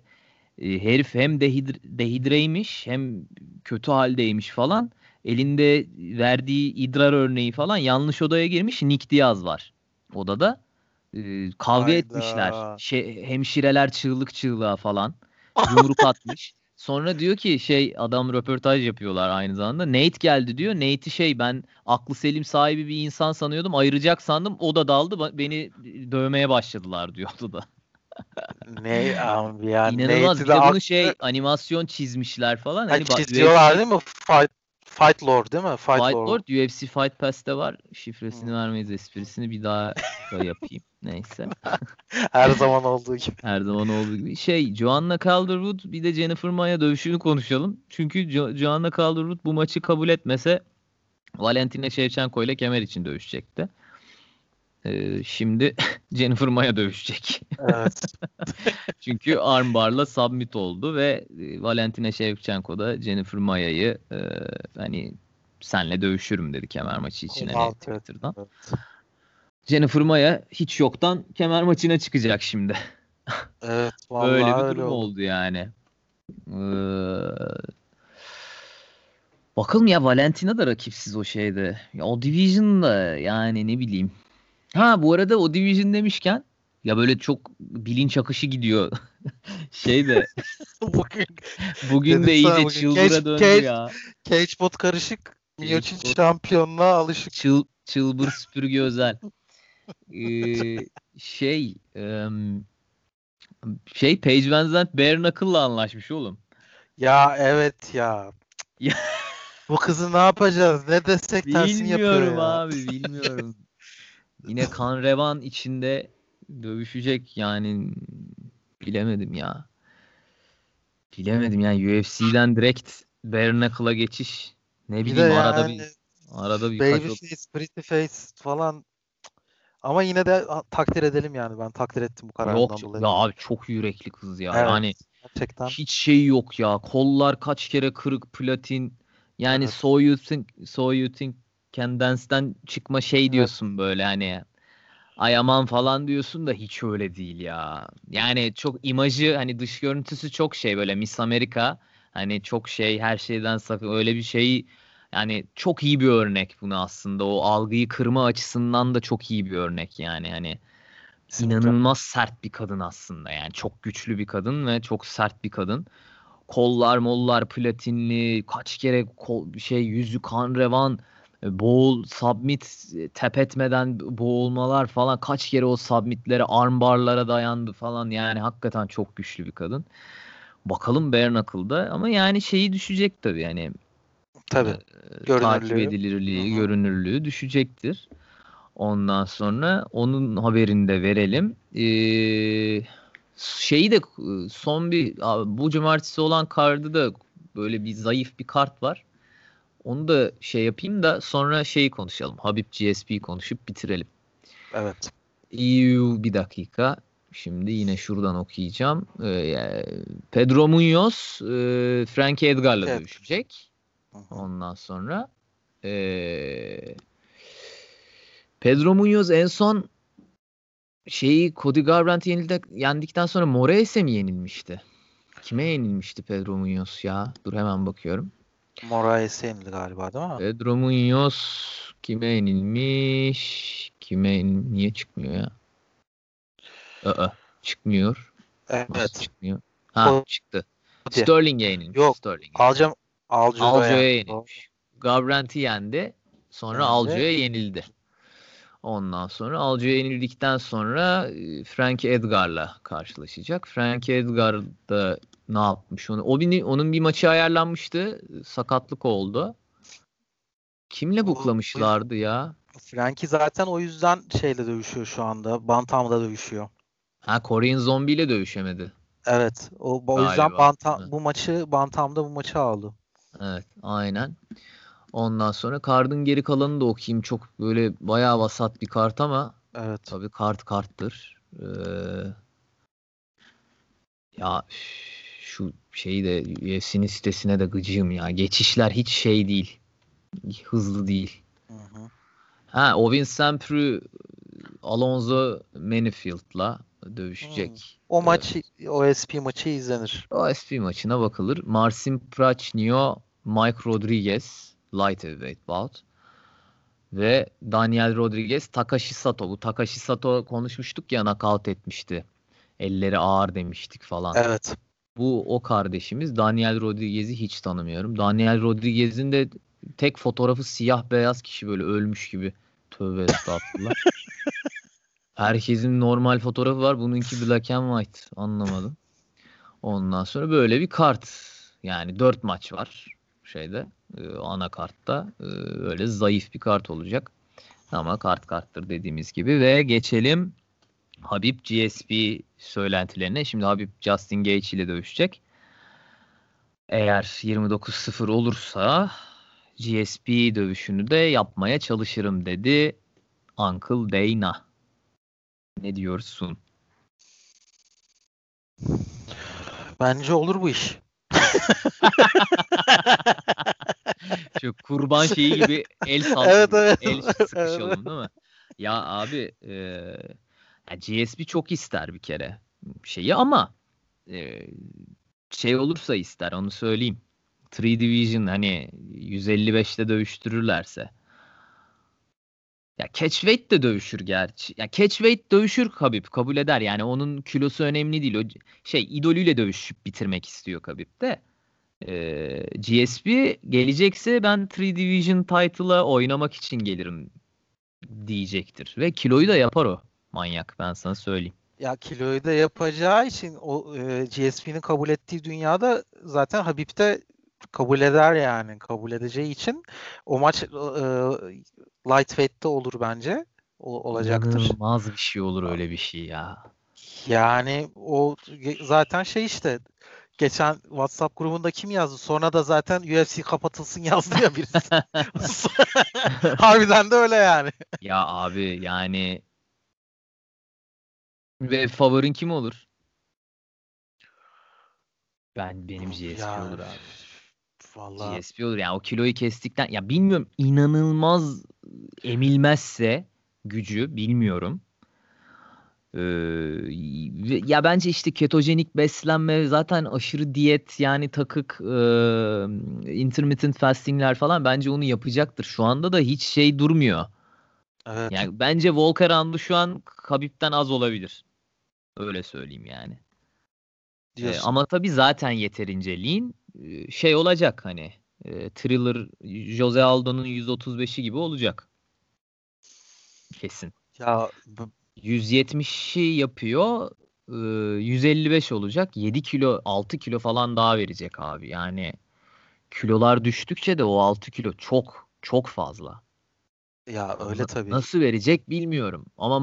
e, herif hem dehidre, dehidreymiş hem kötü haldeymiş falan. Elinde verdiği idrar örneği falan yanlış odaya girmiş. Nick Diaz var odada. Ee, kavga Hayda. etmişler. Şey, hemşireler çığlık çığlığa falan. Yumruk <laughs> atmış. Sonra diyor ki şey adam röportaj yapıyorlar aynı zamanda. Nate geldi diyor. Nate'i şey ben aklı selim sahibi bir insan sanıyordum. Ayıracak sandım. O da daldı. Beni dövmeye başladılar diyor odada. ne abi ya İnanılmaz. Bir de bunu aklı- şey animasyon çizmişler falan. Ha, Hani çiziyorlar değil mi? Fight, Fight Lord değil mi? Fight, Fight Lord. Lord UFC Fight Pass'te var. Şifresini Hı. vermeyiz esprisini bir daha da yapayım. <laughs> Neyse. <laughs> Her zaman olduğu gibi. Her zaman olduğu gibi. Şey Joanna Calderwood bir de Jennifer Maia dövüşünü konuşalım. Çünkü Jo- Joanna Calderwood bu maçı kabul etmese Valentina Shevchenko ile kemer için dövüşecekti. Ee, şimdi <laughs> Jennifer Maia dövüşecek. Evet. <laughs> Çünkü armbarla submit oldu ve e, Valentina Shevchenko da Jennifer Maia'yı e, hani senle dövüşürüm dedi kemer maçı için hani Evet, Twitter'dan. evet. Jennifer Maia hiç yoktan kemer maçına çıkacak şimdi. <laughs> Evet. Vallahi Böyle bir durum oldu. oldu yani. Ee, bakalım ya Valentina da rakipsiz o şeyde. Ya o Division'da yani ne bileyim. Ha bu arada o Division demişken ya böyle çok bilinç akışı gidiyor. <laughs> şey de <laughs> Bugün bugün de iyice bugün çıldıra Cage- döndü Cage- ya. Cage Bot karışık. Miocic şampiyonluğa alışık. Çıl, çılbır süpürge <laughs> özel. Ee, şey em, şey Paige Van Zandt Bare Knuckle'la anlaşmış oğlum. Ya evet ya. Bu kızı ne yapacağız? Ne desek tersini yapıyor Bilmiyorum ya. abi bilmiyorum. Yine kan revan içinde dövüşecek yani bilemedim ya. Bilemedim yani UFC'den direkt bare knuckle'a geçiş. Ne Bir bileyim arada yani bir arada birkaç o- Babyface, Pretty Face falan. Ama yine de takdir edelim yani. Ben takdir ettim bu kararından yok dolayı. ya abi çok yürekli kız ya. Evet, Yani gerçekten. hiç şey yok ya. Kollar kaç kere kırık platin. Yani Evet. so you think so you think can dance'den çıkma şey diyorsun böyle hani ay aman falan diyorsun da hiç öyle değil ya. Yani çok imajı hani dış görüntüsü çok şey böyle Miss America hani çok şey her şeyden sakın öyle bir şey yani çok iyi bir örnek bunu aslında o algıyı kırma açısından da çok iyi bir örnek yani hani inanılmaz sert bir kadın aslında yani çok güçlü bir kadın ve çok sert bir kadın. Kollar mollar platinli kaç kere kol, şey yüzü kan revan boğul submit tep etmeden boğulmalar falan kaç kere o submitlere armbarlara dayandı falan yani hakikaten çok güçlü bir kadın. Bakalım bare knuckle'da ama yani şeyi düşecek tabii yani Tabii. e, takip Görünürlüğü. edilirliği, Hı hı. görünürlüğü düşecektir. Ondan sonra onun haberini de verelim. Ee, şeyi de e, son bir bu cumartesi olan kartı da böyle bir zayıf bir kart var. Onu da şey yapayım da sonra şeyi konuşalım. Habib GSP konuşup bitirelim. Evet. EU bir dakika. Şimdi yine şuradan okuyacağım. Ee, Pedro Munoz e, Frankie Edgar'la Evet. dövüşecek. Ondan sonra eee, Pedro Munoz en son şeyi Cody Garbrandt yenildi, yendikten sonra Moraes'e mi yenilmişti? Kime yenilmişti Pedro Munoz ya? Dur hemen bakıyorum. Moraes'e yenildi galiba değil mi? Pedro Munoz kime yenilmiş? Kime yenil- niye çıkmıyor ya? Aa, çıkmıyor. Nasıl Evet. çıkmıyor? Ha O- çıktı. Sterling'e yenilmiş. Yok, Sterling'e. Alacağım. Aljo'ya Aljo'ya yendi. yenilmiş. Garbrandt'i yendi. Sonra Yendi. Aljo'ya yenildi. Ondan sonra Aljo'ya yenildikten sonra e, Frankie Edgar'la karşılaşacak. Frankie Edgar da ne yapmış onu? O bir, onun bir maçı ayarlanmıştı. Sakatlık oldu. Kimle buklamışlardı ya? Frankie zaten o yüzden şeyle dövüşüyor şu anda. Bantam'da dövüşüyor. Ha Korean Zombie ile dövüşemedi. Evet. O, o yüzden Galiba. Bantam Evet. bu maçı Bantam'da bu maçı aldı. Evet, aynen. Ondan sonra kardın geri kalanını da okuyayım. Çok böyle bayağı vasat bir kart ama Evet. Tabii kart karttır. Ee, ya üf, şu şeyi de UFC'nin sitesine de gıcığım ya. Geçişler hiç şey değil. Hızlı değil. Hı hı. Ha Ovin Sampru Alonso Manifield'la dövüşecek. O Ee, maç o SP maçı izlenir. OSP maçına bakılır. Marcin Prachnio, Mike Rodriguez light heavyweight bout ve Daniel Rodriguez Takashi Sato. Bu Takashi Sato konuşmuştuk ya knockout etmişti. Elleri ağır demiştik falan. Evet. Bu o kardeşimiz. Daniel Rodriguez'i hiç tanımıyorum. Daniel Rodriguez'in de tek fotoğrafı siyah beyaz kişi böyle ölmüş gibi. Tövbe estağfurullah. Herkesin normal fotoğrafı var. Bununki black and white. Anlamadım. Ondan sonra böyle bir kart. Yani dört maç var şeyde e, ana kartta. E, öyle zayıf bir kart olacak. Ama kart karttır dediğimiz gibi ve geçelim Habib GSP söylentilerine. Şimdi Habib Justin Gage ile dövüşecek. Eğer 29-0 olursa GSP dövüşünü de yapmaya çalışırım dedi Uncle Dana. Ne diyorsun? Bence olur bu iş. <laughs> Şu kurban şeyi gibi el sallayalım. Evet, evet. El sıkışalım değil mi? Ya abi e, ya GSP çok ister bir kere şeyi ama e, şey olursa ister onu söyleyeyim. 3 Division hani 155'te dövüştürürlerse. Ya catchweight de dövüşür gerçi. Ya catchweight dövüşür Khabib kabul eder. Yani onun kilosu önemli değil. O şey idolüyle dövüşüp bitirmek istiyor Khabib de. Ee, GSP gelecekse ben 3 Division title'a oynamak için gelirim diyecektir. Ve kiloyu da yapar o manyak ben sana söyleyeyim. Ya kiloyu da yapacağı için o e, GSP'nin kabul ettiği dünyada zaten Habib de kabul eder yani. Kabul edeceği için o maç e, lightweight'te olur bence. O, olacaktır. İnanılmaz bir şey olur öyle bir şey ya. Yani o zaten şey işte geçen WhatsApp grubunda kim yazdı? Sonra da zaten UFC kapatılsın yazdı ya <laughs> birisi. <laughs> Harbiden de öyle yani. Ya abi yani ve favorin kim olur? Ben benim GSP Ya, olur abi. Vallahi GSP olur yani o kiloyu kestikten ya bilmiyorum inanılmaz emilmezse gücü bilmiyorum. Ee, ya bence işte ketojenik beslenme zaten aşırı diyet yani takık e, intermittent fastingler falan bence onu yapacaktır. Şu anda da hiç şey durmuyor. evet. Yani bence Volker Andu şu an Khabib'den az olabilir. Öyle söyleyeyim yani. Diyorsun. ama tabii zaten yeterince lean Ee, şey olacak hani e, Thriller Jose Aldo'nun 135'i gibi olacak. Kesin. Ya b- 170'i yapıyor. e, 155 olacak. 7 kilo 6 kilo falan daha verecek abi. Yani kilolar düştükçe de o 6 kilo çok çok fazla. ya öyle tabii. Nasıl verecek bilmiyorum. Ama En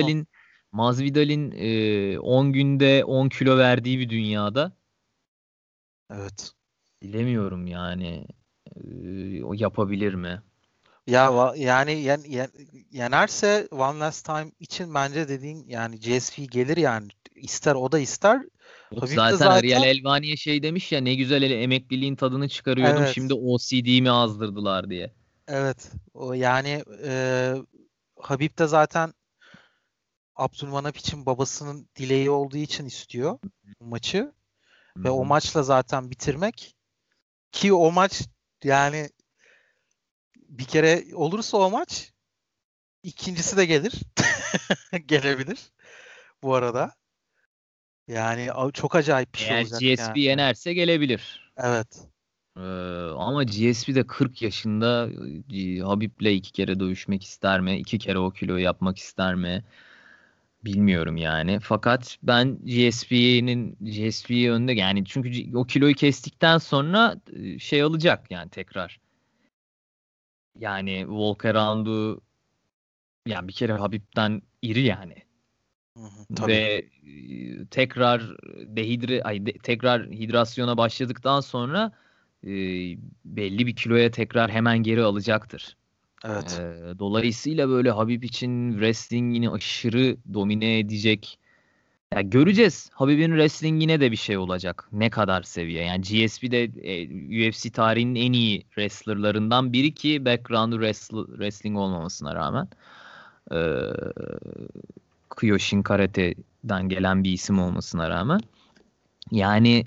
son- Masvidal'in e, 10 günde 10 kilo verdiği bir dünyada Evet. bilemiyorum yani. E, o yapabilir mi? Ya va- yani yen, yen- yenerse One Last Time için bence dediğin yani GSP gelir yani. İster o da ister. Yok, Habib de zaten zaten- Ariel Elvani'ye şey demiş ya ne güzel ele emekliliğin tadını çıkarıyordum Evet. şimdi OCD'mi azdırdılar diye. Evet. O yani e, Habib de zaten Abdülmanap için babasının dileği olduğu için istiyor bu maçı. Ve o maçla zaten bitirmek ki o maç yani bir kere olursa o maç ikincisi de gelir. <laughs> Gelebilir bu arada. Yani çok acayip bir şey Eğer olacak GSP yani. yenerse gelebilir. Evet. Ee, ama GSP de 40 yaşında e, Habib'le iki kere dövüşmek ister mi? İki kere o kiloyu yapmak ister mi? Bilmiyorum yani. Fakat ben GSP'nin GSP'yi önde yani çünkü o kiloyu kestikten sonra şey alacak yani tekrar. Yani Volker Round'u yani bir kere Habib'den iri yani. Hı hı, tabii. Ve tekrar dehidre ay de- tekrar hidrasyona başladıktan sonra e, belli bir kiloya tekrar hemen geri alacaktır. Evet. E, dolayısıyla böyle Habib için wrestlingini aşırı domine edecek. Ya göreceğiz. Habib'in wrestlingine de bir şey olacak. Ne kadar seviye. Yani GSP de e, UFC tarihinin en iyi wrestlerlarından biri ki background'u wrestling olmamasına rağmen. E, Kyoshin Karate'den gelen bir isim olmasına rağmen. Yani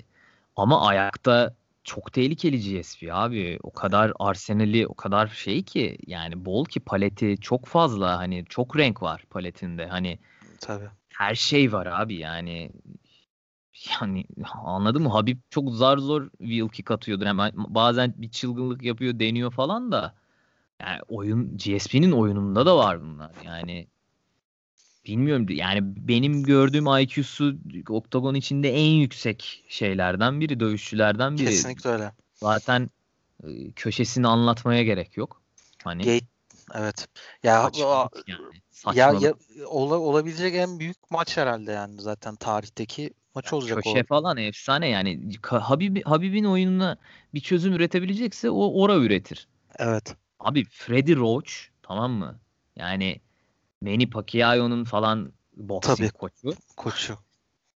ama ayakta çok tehlikeli GSP abi. O kadar arsenali, o kadar şey ki yani bol ki paleti çok fazla hani çok renk var paletinde. Hani Tabii. her şey var abi yani. Yani anladın mı? Habib çok zar zor wheel kick atıyordur. Hemen bazen bir çılgınlık yapıyor, deniyor falan da. Yani oyun GSP'nin oyununda da var bunlar. Yani bilmiyorum yani benim gördüğüm IQ'su oktagon içinde en yüksek şeylerden biri, dövüşçülerden biri. Kesinlikle öyle. Zaten e, köşesini anlatmaya gerek yok. Hani Gate evet. Ya saçmalık yani. ya, Saçmalık. ya ola- olabilecek en büyük maç herhalde yani zaten tarihteki maç olacak Köşe o. falan efsane yani. Habib, Habib'in oyununa bir çözüm üretebilecekse o ora üretir. Evet. Abi Freddie Roach tamam mı? Yani Manny Pacquiao'nun falan boksing Tabii. koçu. Koçu.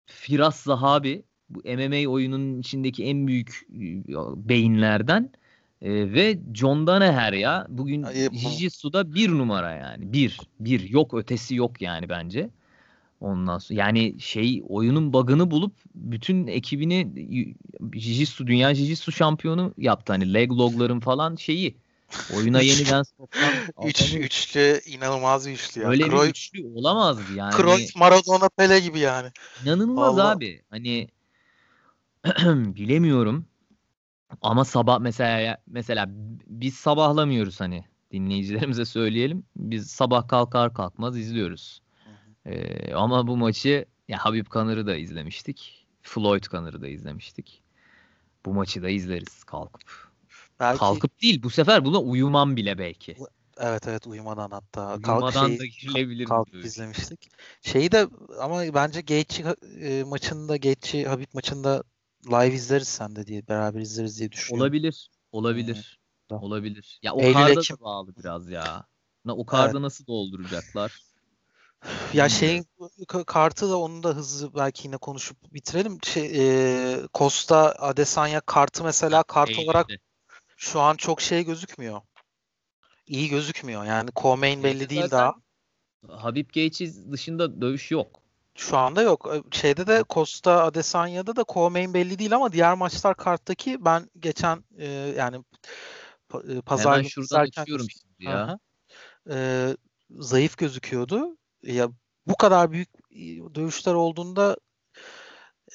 Firas Zahabi bu MMA oyunun içindeki en büyük e, beyinlerden E, ve John Danaher ya bugün Jiu-Jitsu'da bir numara yani bir bir yok ötesi yok yani bence ondan sonra yani şey oyunun bug'ını bulup bütün ekibini Jiu-Jitsu dünya Jiu-Jitsu şampiyonu yaptı hani leg logların falan şeyi oyuna yeniden sokan Üç, üçlü inanılmaz bir üçlü ya. öyle bir Cruyff, güçlü olamazdı yani Cruyff, Maradona, Pele gibi yani. İnanılmaz Vallahi. abi. Hani <clears throat> bilemiyorum. Ama sabah mesela mesela biz sabahlamıyoruz hani dinleyicilerimize söyleyelim. Biz sabah kalkar kalkmaz izliyoruz. Ee, ama bu maçı ya Habib Kanır'ı da izlemiştik. Floyd Kanır'ı da izlemiştik. Bu maçı da izleriz kalkıp. Belki Kalkıp değil bu sefer buna uyumam bile belki. evet evet uyumadan hatta. Kalk Uyumadan şey, da girilebilir. bu dövüş. izlemiştik. Şeyi de ama bence Gaethje e, maçında Gaethje Habib maçında live izleriz sen de diye beraber izleriz diye düşünüyorum. Olabilir. Olabilir. Tamam. Olabilir. Ya o Eylül, karda Ekim. da bağlı biraz ya. Na, o karda nasıl dolduracaklar? Ya şeyin kartı da onu da hızlı belki yine konuşup bitirelim. Şey, e, Costa Adesanya kartı mesela kart Eylül'de. olarak şu an çok şey gözükmüyor. İyi gözükmüyor. Yani co-main belli değil daha. Habib Gaethje dışında dövüş yok. Şu anda yok. Şeyde de Costa Adesanya'da da co-main belli değil ama diğer maçlar karttaki ben geçen e, yani e, pazar Hemen şuradan izlerken açıyorum şimdi ya. Aha. E, zayıf gözüküyordu. Ya bu kadar büyük e, dövüşler olduğunda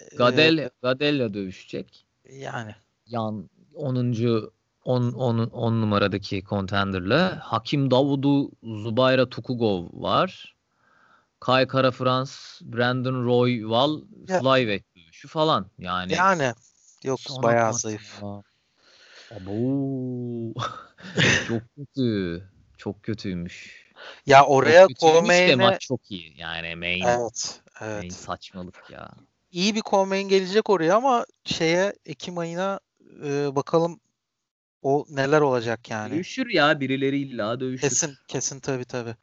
e, Gadel Gadel'le dövüşecek. yani Yan 10. 10 10 10 numaradaki contender'la Hakim Davudu Zubayra Tukugov var. Kai Kara Frans, Brandon Royval, Ya- Flyweight dövüşü falan. Yani yani yok Sana bayağı zayıf. Abo. <laughs> Çok kötü. Çok kötüymüş. Ya oraya co-main'e maç çok iyi. Yani main, evet main evet. saçmalık ya. İyi bir co-main gelecek oraya ama şeye Ekim ayına e, bakalım o neler olacak yani. Dövüşür ya birileri illa dövüşür. Kesin kesin tabii tabii.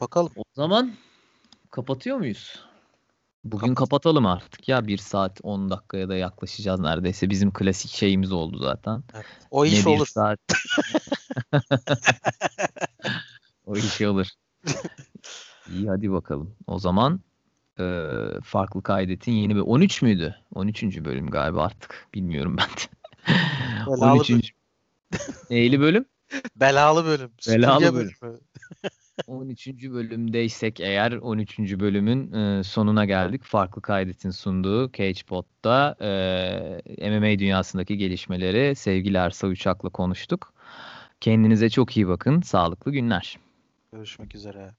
Bakalım. O zaman kapatıyor muyuz? Bugün kapatalım artık ya. 1 saat 10 dakikaya da yaklaşacağız neredeyse. Bizim klasik şeyimiz oldu zaten. O Ne iş olur. saat. <laughs> o iş olur. İyi hadi bakalım. O zaman e, farklı kaydetin yeni bir 13 müydü? 13. bölüm galiba artık. Bilmiyorum ben de. <laughs> Belalı 13. <laughs> Neyli bölüm? Belalı bölüm. Belalı Süpürge bölüm. bölümü. <laughs> 13. bölümdeysek eğer 13. bölümün e, sonuna geldik. Farklı kaydetin sunduğu CagePod'da e, MMA dünyasındaki gelişmeleri sevgili Ersa Uçak'la konuştuk. Kendinize çok iyi bakın. Sağlıklı günler. Görüşmek üzere.